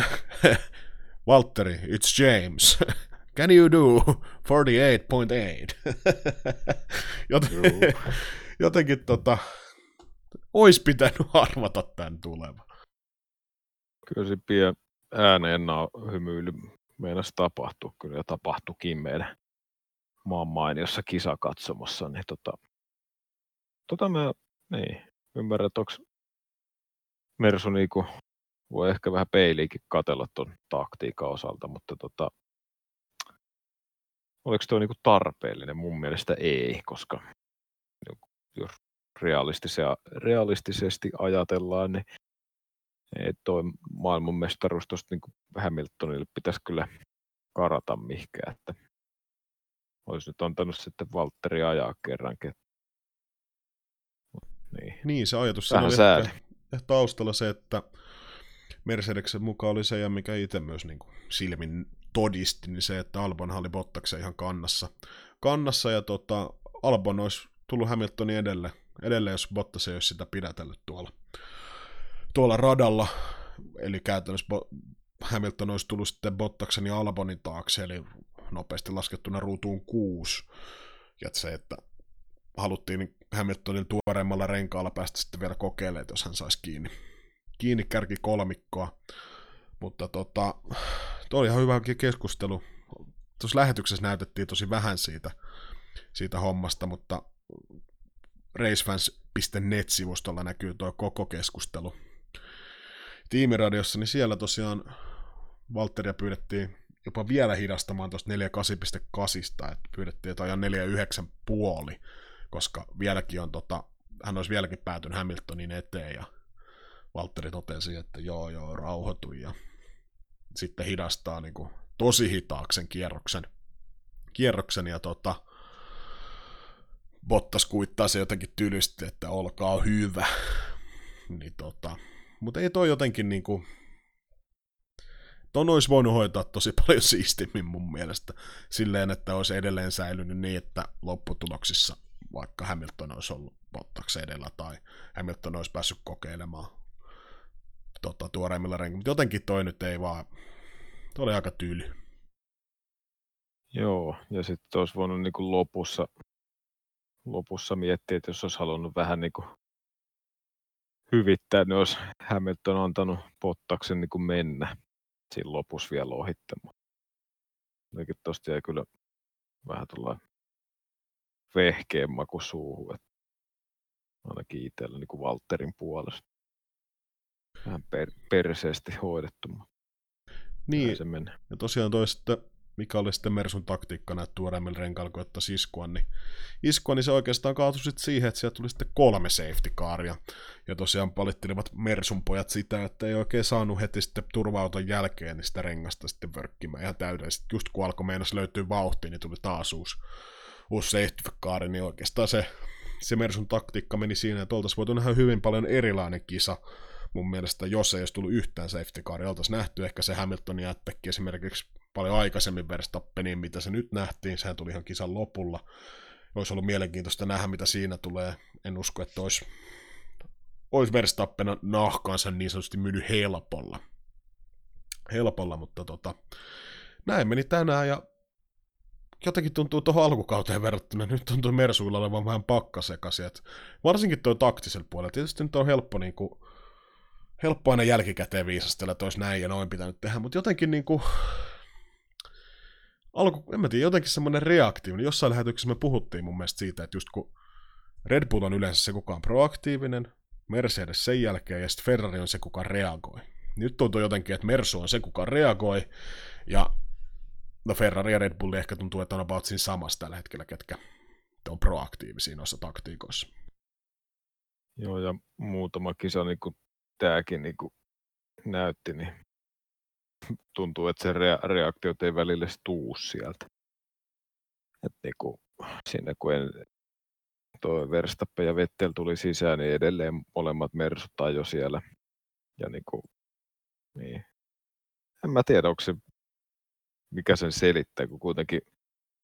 Valtteri, it's James. Can you do 48.8? Joten, jotenkin tota, ois pitänyt arvata tämän tulevan. Kyllä se pian ääneen hymyily meinasi tapahtua kyllä ja tapahtuikin meidän maan mainiossa kisakatsomossa. Niin tota, tota mä niin, ymmärrän, että onko Mersu niinku, voi ehkä vähän peiliikin katella tuon taktiikan osalta, mutta tota, oliko tuo niinku tarpeellinen? Mun mielestä ei, koska jos realistisesti ajatellaan, niin toi maailmanmestaruus tuosta niin Hamiltonille pitäisi kyllä karata mihinkään, että olisi nyt antanut sitten Valtteri ajaa kerrankin. Niin. Niin, se ajatus ehkä, ehkä taustalla se, että Mercedeksen mukaan oli se, ja mikä itse myös niin kuin silmin todisti, niin se, että Albon oli Bottaksen ihan kannassa. Kannassa, ja tota, Albon olisi tullut Hamiltonin edelle, edelle, jos Bottas ei olisi sitä pidätellyt tuolla, tuolla radalla. Eli käytännössä Bo- Hamilton olisi tullut sitten Bottaksen ja Albonin taakse, eli nopeasti laskettuna ruutuun kuusi. Ja se, että haluttiin Hamiltonin tuoreemmalla renkaalla päästä sitten vielä kokeilemaan, jos hän saisi kiinni, kiinni kärki kolmikkoa. Mutta tota, toi oli ihan hyvä keskustelu. Tuossa lähetyksessä näytettiin tosi vähän siitä, siitä hommasta, mutta racefans.net-sivustolla näkyy tuo koko keskustelu. tiimiradiossa, niin siellä tosiaan Valtteria pyydettiin jopa vielä hidastamaan tuosta 48.8, että pyydettiin, että ajan 49 puoli, koska vieläkin on tota, hän olisi vieläkin päätynyt Hamiltonin eteen ja Valtteri totesi, että joo joo, rauhoitu ja sitten hidastaa niin kuin tosi hitaaksen kierroksen, kierroksen ja tota, Bottas kuittaa se jotenkin tylysti, että olkaa hyvä. Niin tota, mutta ei toi jotenkin niinku, ton olisi voinut hoitaa tosi paljon siistimmin mun mielestä. Silleen, että olisi edelleen säilynyt niin, että lopputuloksissa vaikka Hamilton olisi ollut Bottaksen edellä tai Hamilton olisi päässyt kokeilemaan tota, tuoreimmilla renki. Mutta jotenkin toi nyt ei vaan, toi oli aika tyly. Joo, ja sitten olisi voinut niin kuin lopussa, lopussa miettiä, että jos olisi halunnut vähän niin kuin hyvittää, niin olisi Hamilton antanut Pottaksen niin kuin mennä siinä lopussa vielä ohittamaan. Jotenkin tosta jäi kyllä vähän tuolla vehkeen maku suuhun, että ainakin itsellä niin kuin Walterin puolesta. Vähän per, perseesti hoidettu, Niin, se menee. ja tosiaan toi sitten, mikä oli sitten Mersun taktiikka näitä tuoreimmilla renkailla koettaa iskua, niin iskua, niin se oikeastaan kaatui sitten siihen, että sieltä tuli sitten kolme safety caria. Ja tosiaan valittelivat Mersun pojat sitä, että ei oikein saanut heti sitten turvauton jälkeen niin sitä rengasta sitten vörkkimään ihan täydellisesti. Just kun alkoi meinas löytyy vauhti, niin tuli taas uusi, uusi safety car, niin oikeastaan se, se Mersun taktiikka meni siinä, että oltaisiin voitu nähdä hyvin paljon erilainen kisa, mun mielestä, jos ei olisi tullut yhtään safety caria, oltaisiin nähty ehkä se Hamiltonin jättäkki esimerkiksi paljon aikaisemmin Verstappeniin, mitä se nyt nähtiin, sehän tuli ihan kisan lopulla. Olisi ollut mielenkiintoista nähdä, mitä siinä tulee. En usko, että olisi, olisi Verstappen nahkaansa niin sanotusti myynyt helpolla. Helpolla, mutta tota, näin meni tänään ja jotenkin tuntuu tuohon alkukauteen verrattuna, nyt tuntuu Mersuilla olevan vähän pakkasekaisin, että varsinkin tuo taktisella puolella, tietysti nyt on helppo niin kuin, helppo aina jälkikäteen viisastella, että olisi näin ja noin pitänyt tehdä, mutta jotenkin niin kuin, alku, en mä tiedä, jotenkin semmoinen reaktiivinen. Jossain lähetyksessä me puhuttiin mun mielestä siitä, että just kun Red Bull on yleensä se, kuka on proaktiivinen, Mercedes sen jälkeen ja sitten Ferrari on se, kuka reagoi. Nyt tuntuu jotenkin, että Mersu on se, kuka reagoi, ja no Ferrari ja Red Bull ehkä tuntuu, että on about siinä samassa tällä hetkellä, ketkä on proaktiivisia noissa taktiikoissa. Joo, ja muutama kisa, niin kuin tämäkin niin kuin näytti, niin tuntuu, että se rea- reaktiot ei välillä tuu sieltä. Et niin kuin, sinne kun en, tuo Verstappen ja Vettel tuli sisään, niin edelleen molemmat Mersut jo siellä. Ja niin kuin, niin. En mä tiedä, onko se, mikä sen selittää, kun kuitenkin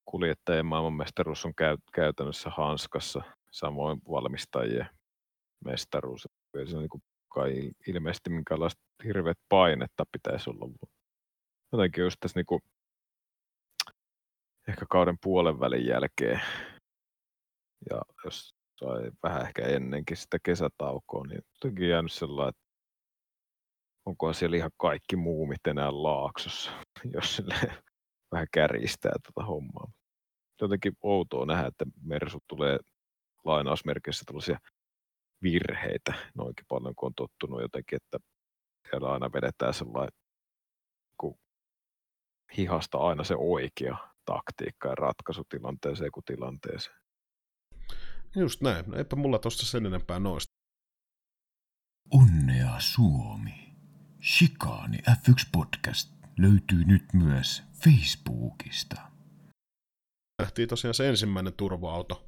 kuljettajien maailmanmestaruus on käy, käytännössä hanskassa, samoin valmistajien mestaruus. Se niin kuin kai ilmeisesti minkälaista hirveät painetta pitäisi olla. Jotenkin just tässä niin kuin, ehkä kauden puolen välin jälkeen ja jos sai vähän ehkä ennenkin sitä kesätaukoa, niin jotenkin jäänyt sellainen, että onko siellä ihan kaikki muumit enää laaksossa, jos sille vähän kärjistää tätä hommaa. Jotenkin outoa nähdä, että Mersu tulee lainausmerkeissä tällaisia virheitä noinkin paljon, kun on tottunut jotenkin, että siellä aina vedetään sellainen kun hihasta aina se oikea taktiikka ja ratkaisu tilanteeseen kuin tilanteeseen. Just näin. No eipä mulla tosta sen enempää noista. Onnea Suomi. Shikaani F1 Podcast löytyy nyt myös Facebookista. Nähtiin tosiaan se ensimmäinen turva-auto.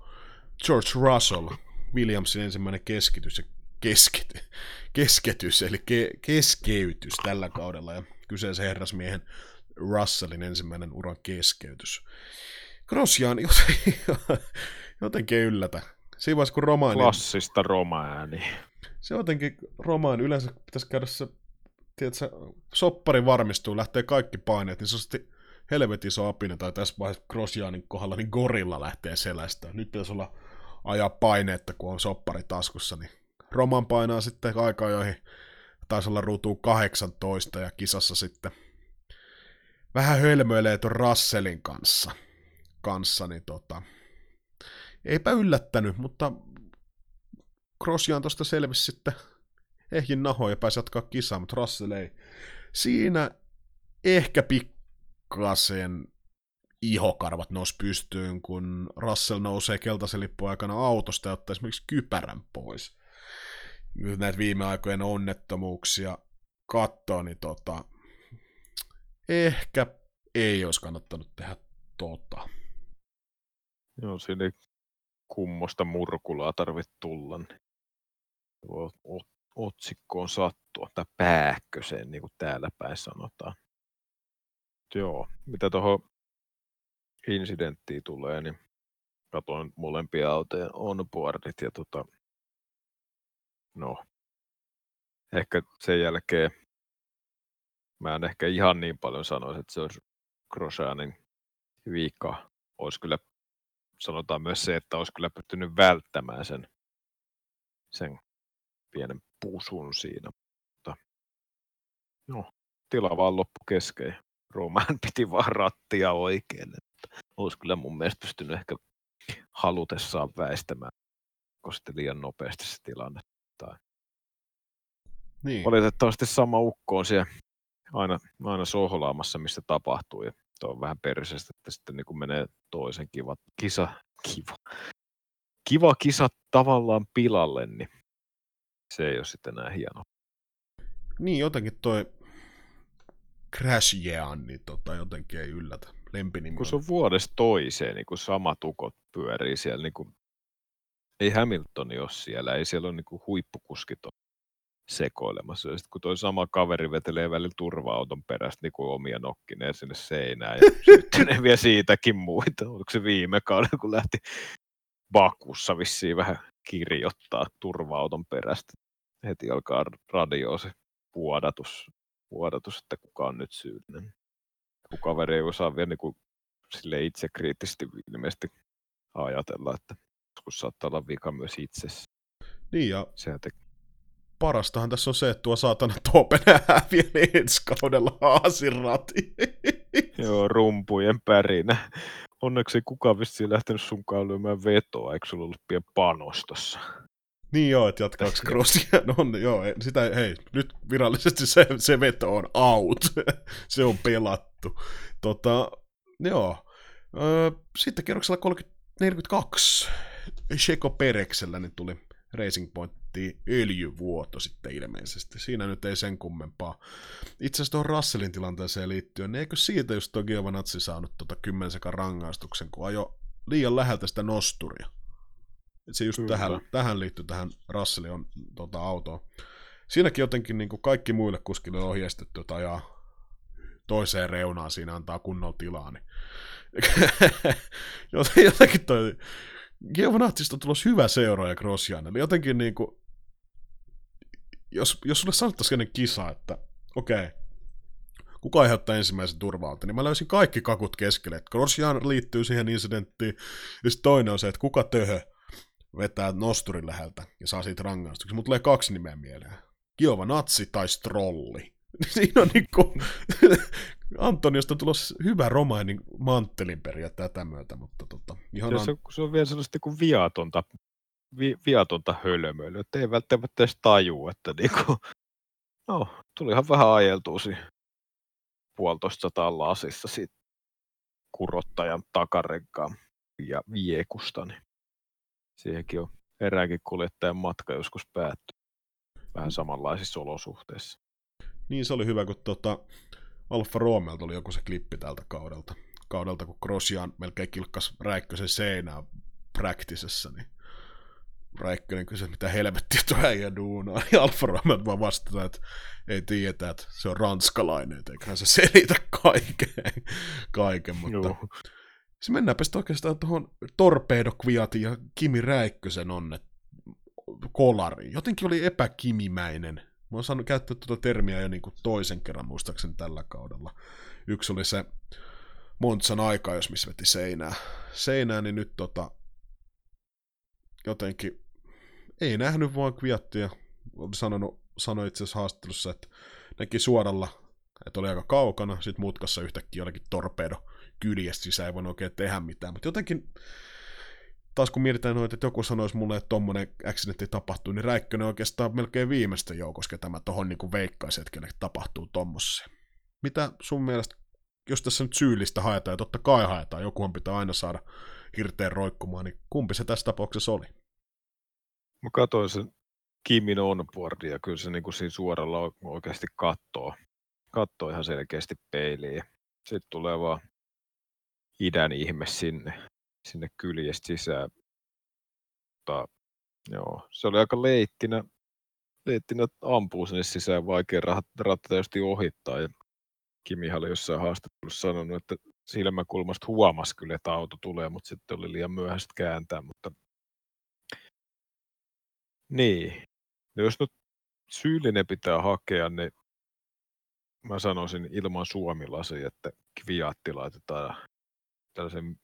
George Russell, Williamsin ensimmäinen keskitys ja keskity, kesketys, eli ke, keskeytys tällä kaudella, ja kyseisen herrasmiehen Russellin ensimmäinen uran keskeytys. Grosjean jotenkin, jotenkin yllätä. Siinä vaiheessa, kun Romaani... Klassista romaani. Se jotenkin Romaan yleensä pitäisi käydä se, tiedätkö, soppari varmistuu, lähtee kaikki paineet, niin se on sitten helvetin iso apina, tai tässä vaiheessa Grosjeanin kohdalla, niin gorilla lähtee selästä. Nyt pitäisi olla ajaa paineetta, kun on soppari taskussa, niin Roman painaa sitten aikaa, joihin taisi olla ruutuu 18 ja kisassa sitten vähän hölmöilee tuon Russellin kanssa, kanssa niin tota, eipä yllättänyt, mutta Grosjean tuosta selvisi sitten ehjin nahoja ja pääsi jatkaa kisaa, mutta Russell ei. Siinä ehkä pikkasen ihokarvat nousi pystyyn, kun Russell nousee keltaisen lippuun aikana autosta ja ottaa esimerkiksi kypärän pois. Nyt näitä viime aikojen onnettomuuksia katsoo, niin tota, ehkä ei olisi kannattanut tehdä tota. Joo, siinä ei kummosta murkulaa tarvitse tulla. Niin voi otsikkoon sattua, tai pääkköseen, niin kuin täällä päin sanotaan. Joo, mitä tuohon incidenttiin tulee, niin katoin molempia autojen onboardit ja tota, no, ehkä sen jälkeen mä en ehkä ihan niin paljon sanoisi, että se olisi Grosjeanin vika. Olisi kyllä, sanotaan myös se, että olisi kyllä pystynyt välttämään sen, sen pienen pusun siinä. Mutta, no, tila vaan loppu kesken. Roman piti vaan rattia oikein. Olisi kyllä mun mielestä pystynyt ehkä halutessaan väistämään, koska liian nopeasti se tilanne. Tai... Niin. Valitettavasti sama ukko on siellä aina, aina soholaamassa, missä tapahtuu. Ja tuo on vähän perseestä, että sitten niin kun menee toisen kiva kisa, kiva, kiva kisa tavallaan pilalle, niin se ei ole sitten enää hieno. Niin, jotenkin toi Crash Jean, niin tota, jotenkin ei yllätä. Lempinimi Kun se on vuodesta toiseen, niin kun samat ukot pyörii siellä, niin kun, ei Hamiltoni ole siellä, ei siellä ole niin huippukuskit ole sekoilemassa. Ja sitten kun toi sama kaveri vetelee välillä turva-auton perästä niin kuin omia nokkineen sinne seinään ja sitten vielä siitäkin muita. Oliko se viime kauden, kun lähti Bakussa vissiin vähän kirjoittaa turva-auton perästä. Heti alkaa radioon se puodatus, puodatus, että kuka on nyt syyllinen. Kun kaveri ei osaa vielä niin kuin sille itse kriittisesti ilmeisesti ajatella, että joskus saattaa olla vika myös itsessä. Niin ja Sehän te- parastahan tässä on se, että tuo saatana Topen häviää ensi kaudella Haasirati. Joo, rumpujen pärinä. Onneksi kukaan vissiin lähtenyt sunkaan lyömään vetoa, eikö sulla ollut pieni panos tossa? Niin joo, että jatkaako Crossia? No on, joo, ei- sitä, hei, nyt virallisesti se, se veto on out. se on pelattu. Tota, joo. Sitten kierroksella 30, 42 Sheko Pereksellä niin tuli Racing Pointtiin öljyvuoto sitten ilmeisesti. Siinä nyt ei sen kummempaa. Itse asiassa tuohon Russellin tilanteeseen liittyen, niin eikö siitä just tuo Giovanazzi saanut tota 10 sekan rangaistuksen, kun ajo liian läheltä sitä nosturia. Se just Kyllä. tähän, tähän liittyy tähän Russellin on, tota, autoon. Siinäkin jotenkin niin kuin kaikki muille kuskille on ohjeistettu, että ajaa toiseen reunaan, siinä antaa kunnolla tilaa. Niin. Joten- jotenkin toi Giovanazzista on tulossa hyvä seuraaja Grosjean, eli jotenkin niin kuin, jos, jos sulle sanottaisiin ennen kisaa, että okei, okay, kuka aiheuttaa ensimmäisen turvalta, niin mä löysin kaikki kakut keskelle, Grosjean liittyy siihen incidenttiin, ja sitten toinen on se, että kuka töhö vetää nosturin läheltä ja saa siitä rangaistuksen. Mutta tulee kaksi nimeä mieleen. Giovanazzi tai Strolli. Siinä on niinku Antoniosta on tulossa hyvä romainin manttelin periä tätä myötä, mutta tota, ihan se, se, on vielä sellaista kuin viatonta, vi, viatonta hölmöilyä, että ei välttämättä edes tajua, että niinku, no, tulihan vähän ajeltua siinä puolitoista sataa lasissa siitä kurottajan takarenkaan ja viekusta, niin siihenkin on eräänkin kuljettajan matka joskus päättynyt vähän samanlaisissa olosuhteissa. Niin se oli hyvä, kun tota, Alfa Romeolta oli joku se klippi tältä kaudelta. Kaudelta, kun Grosjean melkein kilkkas Räikkösen seinää practicessa, niin Räikkönen kysyi, mitä helvettiä tuo äijä duunaa. Ja Alfa Romeo vaan vastata, että ei tiedetä, että se on ranskalainen, että eiköhän se selitä kaiken. kaiken mutta Joo. Se mennäänpä sitten oikeastaan tuohon Torpedo Kviatin ja Kimi Räikkösen onnet kolariin. Jotenkin oli epäkimimäinen. Mä oon saanut käyttää tuota termiä jo niin kuin toisen kerran muistaakseni tällä kaudella. Yksi oli se Montsan aika, jos missä veti seinää. Seinää, niin nyt tota, jotenkin ei nähnyt vaan Kviattia. Sanonut, sanoi itse asiassa haastattelussa, että näki suoralla, että oli aika kaukana, sitten mutkassa yhtäkkiä olikin torpedo kyljessä sisään, ei voinut oikein tehdä mitään, mutta jotenkin taas kun mietitään noita, että joku sanoisi mulle, että tommonen accidentti tapahtuu, niin Räikkönen oikeastaan melkein viimeistä joukossa, tämä tohon niin veikkaisi, että tapahtuu tommosia. Mitä sun mielestä, jos tässä nyt syyllistä haetaan, ja totta kai haetaan, jokuhan pitää aina saada hirteen roikkumaan, niin kumpi se tässä tapauksessa oli? Mä katsoin sen Kimin onboardia, ja kyllä se niin siinä suoralla oikeasti kattoo, kattoo ihan selkeästi peiliin. Sitten tulee vaan idän ihme sinne, sinne kyljestä sisään. Mutta, joo, se oli aika leittinä, leittinä ampuu sinne sisään, vaikea ratta tietysti ohittaa. Ja Kimi oli jossain haastattelussa sanonut, että silmäkulmasta huomasi kyllä, että auto tulee, mutta sitten oli liian myöhäistä kääntää. Mutta... Niin, no jos nyt syyllinen pitää hakea, niin mä sanoisin ilman suomilasi, että kviatti laitetaan tällaisen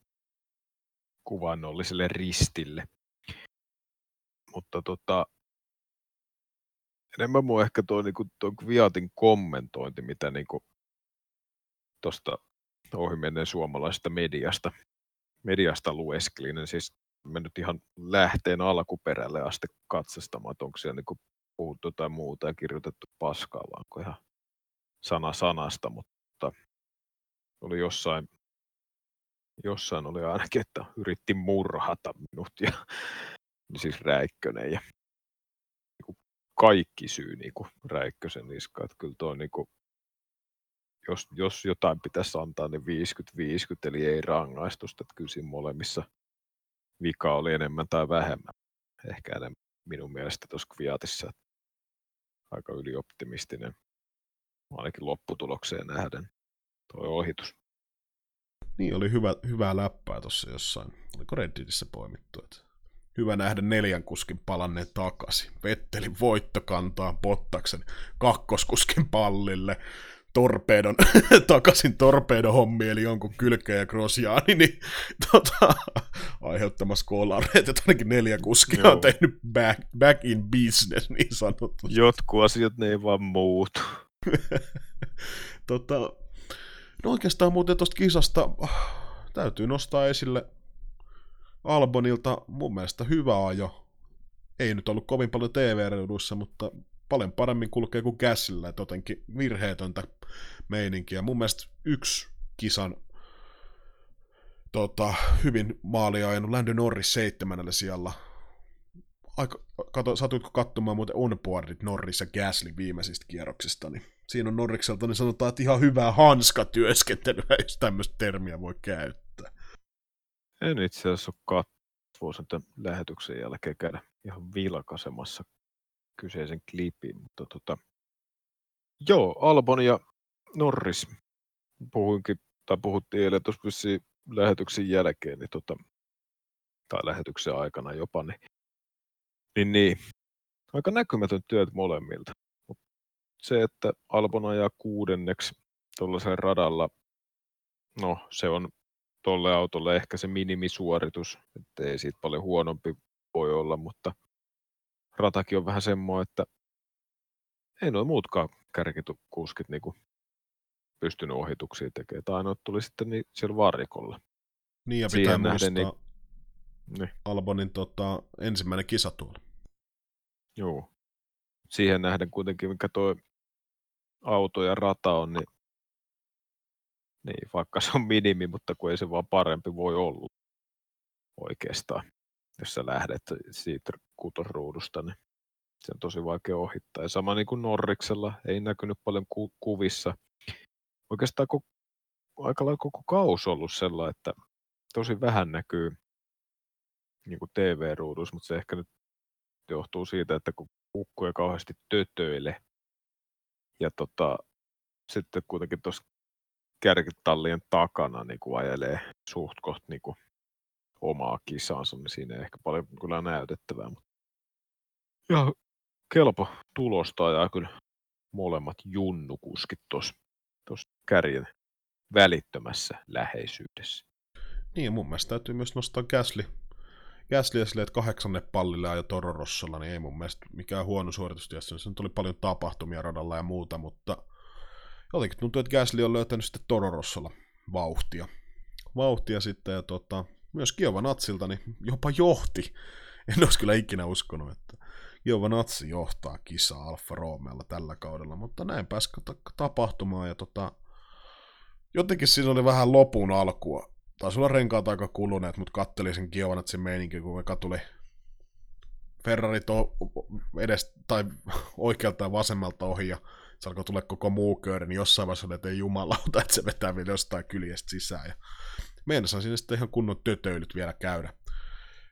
kuvannolliselle ristille. Mutta tota, enemmän mua ehkä tuo, niinku, tuo Kviatin kommentointi, mitä niinku tuosta ohimenneen suomalaisesta mediasta, mediasta lueskelin. Niin siis mä nyt ihan lähteen alkuperälle asti katsastamaan, että onko siellä niinku puhuttu jotain muuta ja kirjoitettu paskaa, vaan ihan sana sanasta, mutta oli jossain jossain oli ainakin, että yritti murhata minut ja siis Räikkönen ja niin kuin kaikki syy niin kuin Räikkösen niska. Että kyllä toi, niin kuin, jos, jos jotain pitäisi antaa, niin 50-50, eli ei rangaistusta. Että kyllä siinä molemmissa vika oli enemmän tai vähemmän. Ehkä enemmän minun mielestä tuossa Kviatissa. Aika ylioptimistinen, ainakin lopputulokseen nähden, tuo ohitus. Niin, oli hyvä, hyvää läppää tuossa jossain. Oliko Redditissä poimittu, että hyvä nähdä neljän kuskin palanneen takaisin. Vettelin voittokantaa Bottaksen kakkoskuskin pallille, torpeedon, takaisin torpeedon hommi, eli jonkun kylkeä ja Grosjaani, niin tota, aiheuttamassa kolareita, että ainakin neljä kuskia Joo. on tehnyt back, back in business, niin sanottu. Jotkut asiat ne ei vaan muutu. tota, No oikeastaan muuten tuosta kisasta täytyy nostaa esille Albonilta mun mielestä hyvä ajo. Ei nyt ollut kovin paljon TV-reuduissa, mutta paljon paremmin kulkee kuin käsillä, että jotenkin virheetöntä meininkiä. Mun mielestä yksi kisan tota, hyvin maalia ajanut Landon Norris seitsemännellä sijalla aika, kato, satuitko katsomaan muuten onboardit Norris ja Gasly viimeisistä kierroksista, niin siinä on Norrikselta, niin sanotaan, että ihan hyvää hanskatyöskentelyä, jos tämmöistä termiä voi käyttää. En itse asiassa ole katsoa sen lähetyksen jälkeen käydä ihan vilkaisemassa kyseisen klipin, mutta tota, joo, Albon ja Norris puhuinkin, tai puhuttiin eilen tuossa lähetyksen jälkeen, niin tota, tai lähetyksen aikana jopa, niin niin, niin. Aika näkymätön työt molemmilta. Se, että Albon ajaa kuudenneksi tuollaisella radalla, no se on tuolle autolle ehkä se minimisuoritus, että ei siitä paljon huonompi voi olla, mutta ratakin on vähän semmoinen, että ei noin muutkaan kärkikuskit niinku pystynyt ohituksia tekemään. Tai ainoa tuli sitten niin siellä varikolla. Niin ja pitää Siihen muistaa, nähden, niin niin. Albonin tota, ensimmäinen kisa tuolla. Joo. Siihen nähden kuitenkin, mikä tuo auto ja rata on, niin, niin vaikka se on minimi, mutta kun ei se vaan parempi voi olla oikeastaan. Jos sä lähdet siitä kutoruudusta, niin se on tosi vaikea ohittaa. Ja sama niin kuin Norriksella, ei näkynyt paljon ku- kuvissa. Oikeastaan koko, aika lailla koko kaus ollut sellainen, että tosi vähän näkyy niin TV-ruudussa, mutta se ehkä nyt johtuu siitä, että kun kukkuja kauheasti tötöille ja tota, sitten kuitenkin tuossa kärkitallien takana niin kuin ajelee suht koht niin kuin omaa kisaansa, niin siinä ei ehkä paljon kyllä näytettävää. Mutta ja kelpo tulosta ja kyllä molemmat junnukuskit tuossa kärjen välittömässä läheisyydessä. Niin, mun mielestä täytyy myös nostaa Gasly Gasly silleen, että kahdeksanne pallille ja Tororossolla, niin ei mun mielestä mikään huono suoritus tietysti. Se oli paljon tapahtumia radalla ja muuta, mutta jotenkin tuntuu, että Gasly on löytänyt sitten Tororossolla vauhtia. Vauhtia sitten, ja tota, myös Giovanatsilta niin jopa johti. En olisi kyllä ikinä uskonut, että Giovanazzi johtaa kisaa Alfa Romeolla tällä kaudella, mutta näin pääsi tapahtumaan ja tota, jotenkin siinä oli vähän lopun alkua. Taisi olla renkaat aika kuluneet, mutta kattelin sen Giovanazzin meininkin, kun tuli Ferrari to, edes, tai oikealta ja vasemmalta ohi, ja se alkoi tulla koko muu kööri, niin jossain vaiheessa oli, että ei jumalauta, että se vetää vielä jostain kyljestä sisään. Ja meinasin sinne sitten ihan kunnon tötöilyt vielä käydä.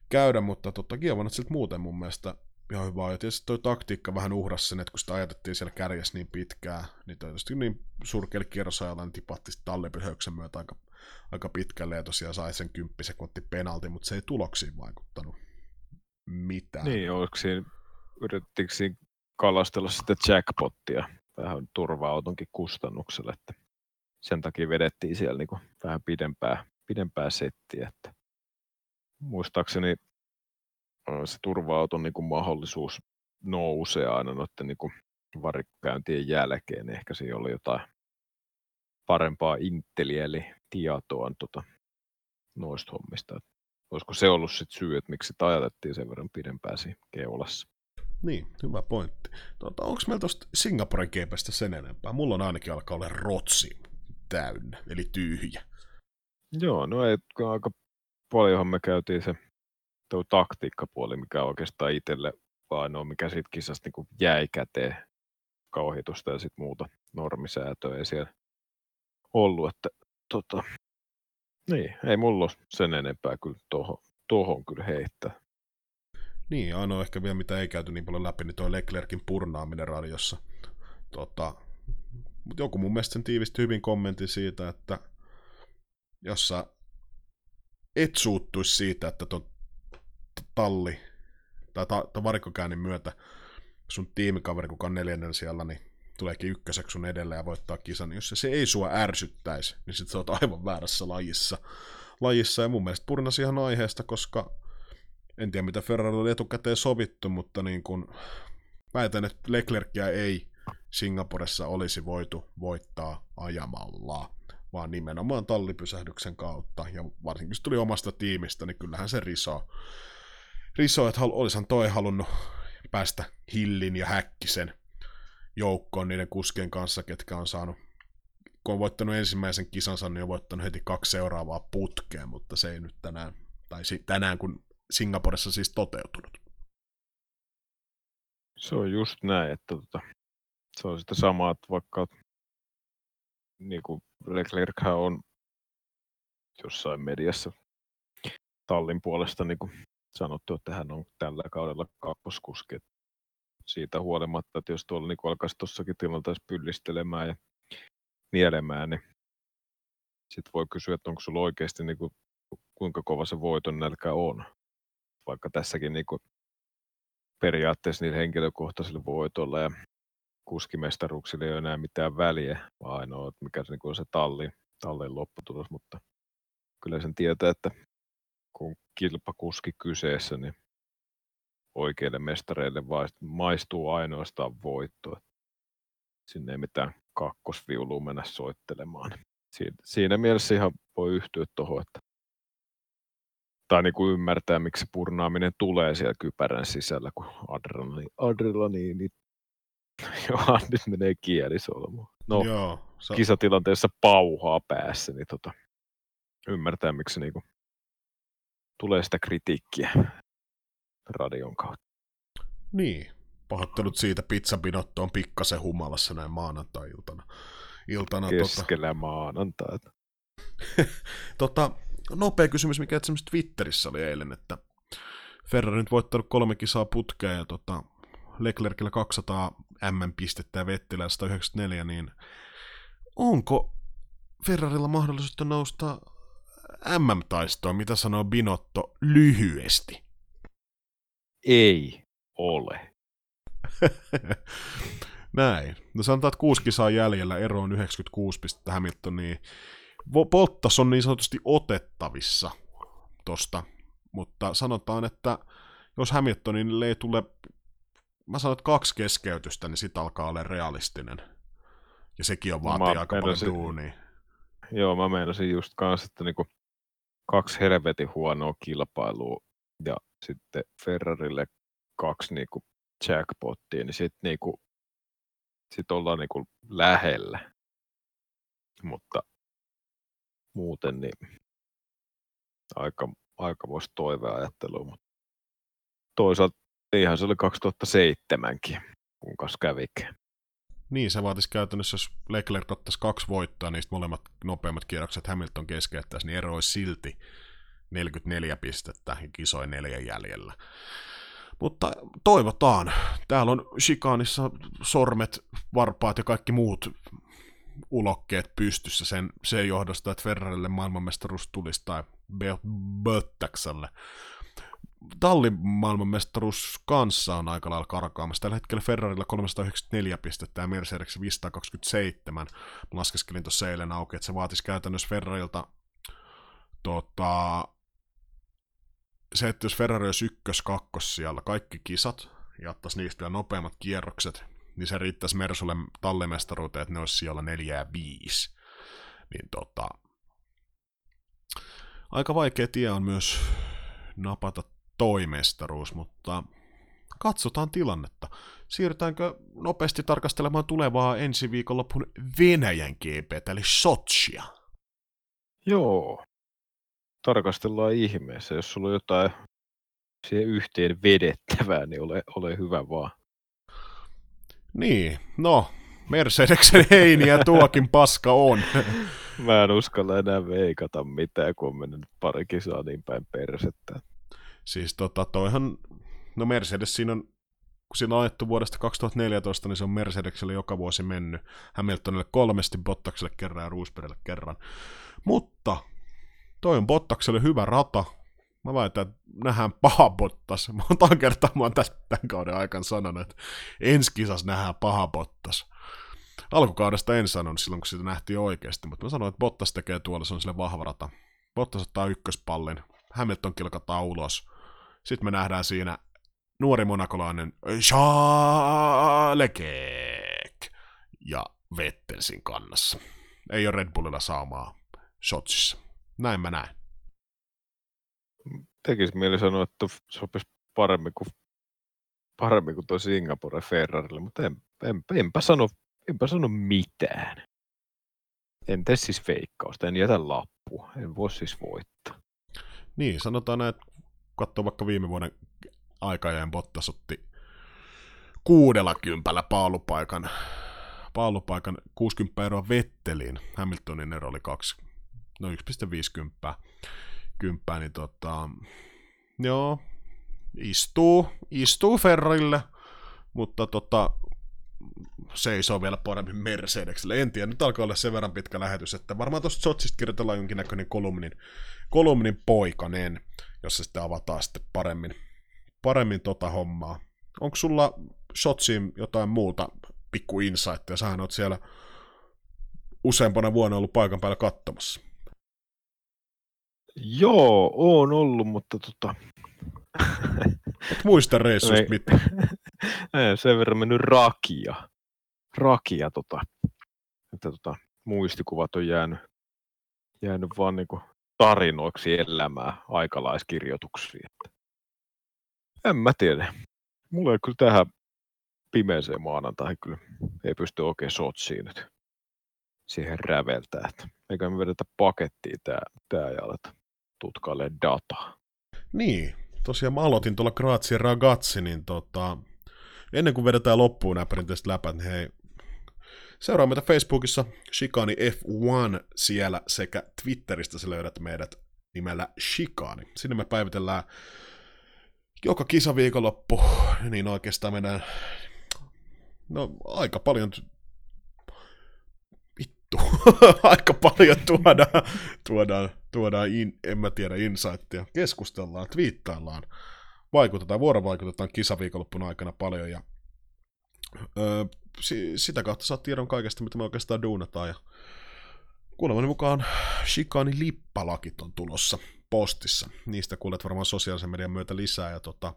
käydä mutta tota, Giovanazzilt muuten mun mielestä ihan hyvä. Ja tietysti toi taktiikka vähän uhrasi sen, että kun sitä ajatettiin siellä kärjessä niin pitkään, niin tietysti niin surkeilla kierrosajalla niin tipahti sitten Tallepyhöksen myötä aika, aika pitkälle ja tosiaan sai sen kymppisekunti penalti, mutta se ei tuloksiin vaikuttanut mitään. Niin, oliko siinä, siinä kalastella sitä jackpottia vähän turva-autonkin kustannuksella, että sen takia vedettiin siellä niin vähän pidempää, pidempää settiä. Että muistaakseni se turva-auton niin kuin mahdollisuus nousee aina noiden niin varikkäyntien jälkeen. Ehkä siinä oli jotain parempaa inteliä, eli tietoa tota, noista hommista. Että olisiko se ollut sit syy, että miksi sitä ajatettiin sen verran pidempään siinä keulassa? Niin, hyvä pointti. Tuota, onko meillä tuosta Singaporen GPstä sen enempää? Mulla on ainakin alkaa olla rotsi täynnä, eli tyhjä. Joo, no ei, aika paljonhan me käytiin se tuo taktiikkapuoli, mikä oikeastaan itselle ainoa, mikä siitä kisasta niin jäi käteen kauhitusta ja sitten muuta normisäätöä ei siellä ollut, että tota, niin, ei mulla ole sen enempää kyllä tohon, tohon kyllä heittää. Niin, ainoa ehkä vielä mitä ei käyty niin paljon läpi, niin tuo Leclerkin purnaaminen radiossa. Tota, mutta joku mun mielestä sen tiivisti hyvin kommentin siitä, että jos sä et suuttuisi siitä, että tuon talli tai ta, ta varikkokäännin myötä sun tiimikaveri, kuka on neljännen siellä, niin tuleekin ykköseksi sun edellä ja voittaa kisan, niin jos se, se ei sua ärsyttäisi, niin sit sä oot aivan väärässä lajissa. lajissa. Ja mun mielestä purnasi ihan aiheesta, koska en tiedä mitä Ferrari oli etukäteen sovittu, mutta niin kun, väitän, että Leclercia ei Singaporessa olisi voitu voittaa ajamalla, vaan nimenomaan tallipysähdyksen kautta. Ja varsinkin jos tuli omasta tiimistä, niin kyllähän se risoo Riso, että olisihan toi halunnut päästä Hillin ja Häkkisen joukkoon niiden kuskien kanssa, ketkä on saanut, kun on voittanut ensimmäisen kisansa, niin on voittanut heti kaksi seuraavaa putkeen, mutta se ei nyt tänään, tai tänään kun Singaporessa siis toteutunut. Se on just näin, että tota, se on sitä samaa, että vaikka niin kuin Leclerc on jossain mediassa tallin puolesta niin kuin sanottu, että hän on tällä kaudella kakkoskuski. Siitä huolimatta, että jos tuolla niin alkaisi tuossakin tilanteessa pyllistelemään ja nielemään, niin sitten voi kysyä, että onko sulla oikeasti niin kuin, kuinka kova se voiton nälkä on. Vaikka tässäkin niin kuin, periaatteessa niillä henkilökohtaisilla voitoilla ja kuskimestaruuksilla ei ole enää mitään väliä, vaan ainoa, mikä se, niin on se talli, tallin lopputulos, mutta kyllä sen tietää, että kun kilpakuski kyseessä, niin oikeille mestareille maistuu ainoastaan voitto. Sinne ei mitään kakkosviulua mennä soittelemaan. Siinä, mielessä ihan voi yhtyä tuohon, että tai niin kuin ymmärtää, miksi purnaaminen tulee siellä kypärän sisällä, kun adrenaliini, adrenaliini Joo, nyt menee kielisolmu. No, Joo, sä... kisatilanteessa pauhaa päässä, niin tota, ymmärtää, miksi niinku tulee sitä kritiikkiä radion kautta. Niin, pahoittelut siitä pizzapinotto on pikkasen humalassa näin maanantai-iltana. Iltana, tota- Keskellä tota... maanantaita. tota, nopea kysymys, mikä esimerkiksi Twitterissä oli eilen, että Ferrari nyt voittanut kolme kisaa putkea ja tota, Leclercillä 200 M-pistettä ja Vettilä 194, niin onko Ferrarilla mahdollisuutta nousta MM-taistoon, mitä sanoo Binotto lyhyesti? Ei ole. Näin. No sanotaan, että kuusi kisaa jäljellä, ero on 96 pistettä Hamiltoniin. Bottas on niin sanotusti otettavissa tosta, mutta sanotaan, että jos Hamiltonille ei tule, mä sanon, että kaksi keskeytystä, niin sit alkaa olla realistinen. Ja sekin on vaatii aika paljon duunia. Joo, mä meinasin just kanssa, että niinku kaksi helvetin huonoa kilpailua ja sitten Ferrarille kaksi niinku jackpottia, niin sitten niinku, sit ollaan niinku lähellä. Mutta muuten niin aika, aika voisi toiveajattelua, mutta toisaalta ihan se oli 2007kin, kun kanssa kävikin. Niin, se vaatisi käytännössä, jos Leclerc ottaisi kaksi voittoa, niistä molemmat nopeammat kierrokset Hamilton keskeyttäisi, niin ero olisi silti 44 pistettä ja kisoin neljän jäljellä. Mutta toivotaan. Täällä on Chicanissa sormet, varpaat ja kaikki muut ulokkeet pystyssä sen, sen johdosta, että Ferrarille maailmanmestaruus tulisi tai Böttäkselle. Tallin maailmanmestaruus kanssa on aika lailla karkaamassa. Tällä hetkellä Ferrarilla 394 pistettä ja Mercedes 527. Mä laskeskelin tuossa eilen auki, että se vaatisi käytännössä Ferrarilta tota, se, että jos Ferrari olisi ykkös, kakkos siellä kaikki kisat ja ottaisi niistä nopeammat kierrokset, niin se riittäisi Mersulle tallimestaruuteen, että ne olisi siellä 4 ja 5. Niin tota, aika vaikea tie on myös napata toimestaruus, mutta katsotaan tilannetta. Siirrytäänkö nopeasti tarkastelemaan tulevaa ensi viikonlopun Venäjän GP, eli Sochia? Joo. Tarkastellaan ihmeessä. Jos sulla on jotain siihen yhteen vedettävää, niin ole, ole hyvä vaan. Niin, no, Mercedeksen heiniä tuokin paska on. Mä en uskalla enää veikata mitään, kun on mennyt pari kisaa niin päin persettä. Siis tota, toihan, no Mercedes siinä on, kun siinä on ajettu vuodesta 2014, niin se on Mercedeselle joka vuosi mennyt. Hamiltonille kolmesti, Bottakselle kerran ja Roosbergille kerran. Mutta toi on Bottakselle hyvä rata. Mä väitän, että nähdään paha Bottas. Monta kertaa mä oon tässä tämän kauden aikana sanonut, että ensi kisas nähdään paha Bottas. Alkukaudesta en sanonut silloin, kun sitä nähtiin oikeasti, mutta mä sanoin, että Bottas tekee tuolla, se on sille vahva rata. Bottas ottaa ykköspallin, Hamilton kilkataan ulos. Sitten me nähdään siinä nuori monakolainen Leclerc ja Vettelsin kannassa. Ei ole Red Bullilla saamaa Sotsissa. Näin mä näen. Tekisi mieli sanoa, että sopisi paremmin kuin, paremmin kuin tuo Singapore Ferrarille, mutta en, en, enpä, sano, enpä sano mitään. En tee siis veikkausta, en jätä lappua, en voi siis voittaa. Niin, sanotaan näin, että katsoo vaikka viime vuoden aikajan Bottas otti kuudella kympällä paalupaikan, paalupaikan 60 euroa Vetteliin. Hamiltonin ero oli 2, no 1,50 kymppää, niin tota, joo, istuu, istuu Ferrarille, mutta tota, seisoo vielä paremmin Mercedekselle. En tiedä, nyt alkaa olla sen verran pitkä lähetys, että varmaan tuosta Sotsista kirjoitellaan jonkinnäköinen kolumnin, kolumnin poikanen, jossa sitten avataan sitten paremmin, paremmin tota hommaa. Onko sulla Sotsiin jotain muuta pikku insightia? Sähän oot siellä useampana vuonna ollut paikan päällä katsomassa. Joo, on ollut, mutta tota... Et muista reissuista mitään. Ei, sen verran mennyt rakia. Rakia, tota, että tota, muistikuvat on jäänyt, jäänyt vaan niinku tarinoiksi elämää aikalaiskirjoituksiin. Että. En mä tiedä. Mulla ei kyllä tähän pimeeseen maanantaihin kyllä ei pysty oikein sotsiin nyt siihen räveltää. Että eikä me vedetä pakettiin tää, tää ja aleta tutkailee dataa. Niin, tosiaan mä aloitin tuolla Grazia Ragazzi, niin tota, ennen kuin vedetään loppuun nämä perinteiset läpät, niin hei, seuraa meitä Facebookissa, Shikani F1 siellä sekä Twitteristä sä löydät meidät nimellä Shikani. Sinne me päivitellään joka kisaviikonloppu, niin oikeastaan meidän no aika paljon vittu, aika paljon tuodaan, tuodaan, tuodaan in, en mä tiedä, insightia, keskustellaan, twiittaillaan, vaikutetaan, vuorovaikutetaan kisaviikonloppun aikana paljon ja öö, si, sitä kautta saat tiedon kaikesta, mitä me oikeastaan duunataan ja kuulemani mukaan Shikani lippalakit on tulossa postissa. Niistä kuulet varmaan sosiaalisen median myötä lisää. Ja tota,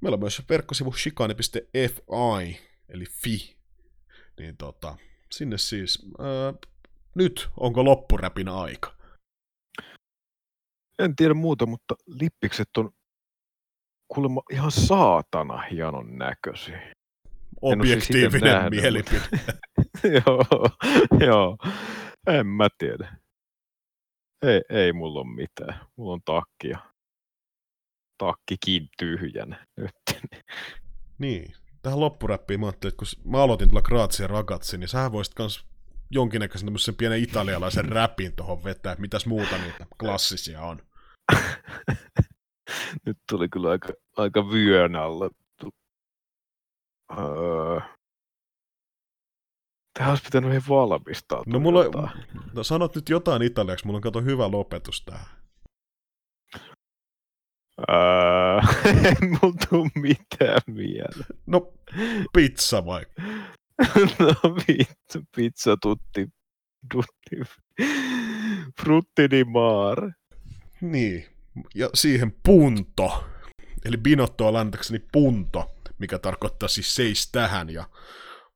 meillä on myös verkkosivu shikani.fi, eli fi. Niin tota, sinne siis, ää, nyt onko loppuräpin aika? En tiedä muuta, mutta lippikset on kuulemma ihan saatana hienon näköisiä. Siis Objektiivinen nähnyt, mielipide. joo, joo, en mä tiedä. Ei, ei mulla ole mitään. Mulla on takki ja takkikin tyhjänä nyt. Niin. Tähän loppuräppiin mä ajattelin, että kun mä aloitin tuolla Grazia Ragazzi, niin sähän voisit kans jonkinnäköisen tämmöisen pienen italialaisen räpin tuohon vetää, että mitäs muuta niitä klassisia on. nyt tuli kyllä aika, aika vyön alle. Öö. Tähän olisi pitänyt ihan valmistaa. No mulla, no sanot nyt jotain italiaksi, mulla on kato hyvä lopetus tähän. Öö, ei mulla tuu mitään mieleen. No, pizza vaikka. no vittu, pizza tutti, tutti, frutti di mare. Niin. Ja siihen punto. Eli binotto on läntäkseni punto, mikä tarkoittaa siis seis tähän, ja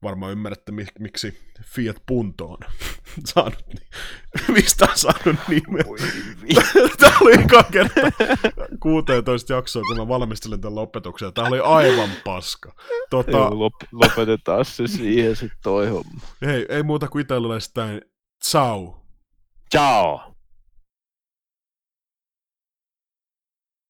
varmaan ymmärrätte, mik- miksi Fiat Punto on saanut, mistä on saanut nimen. Tämä oli eka kerta 16 jaksoa, kun mä valmistelin tämän lopetuksen. Tämä oli aivan paska. Tota, lop- lopetetaan se siihen sitten toi homma. hei, ei muuta kuin italialaistain ciao. Ciao!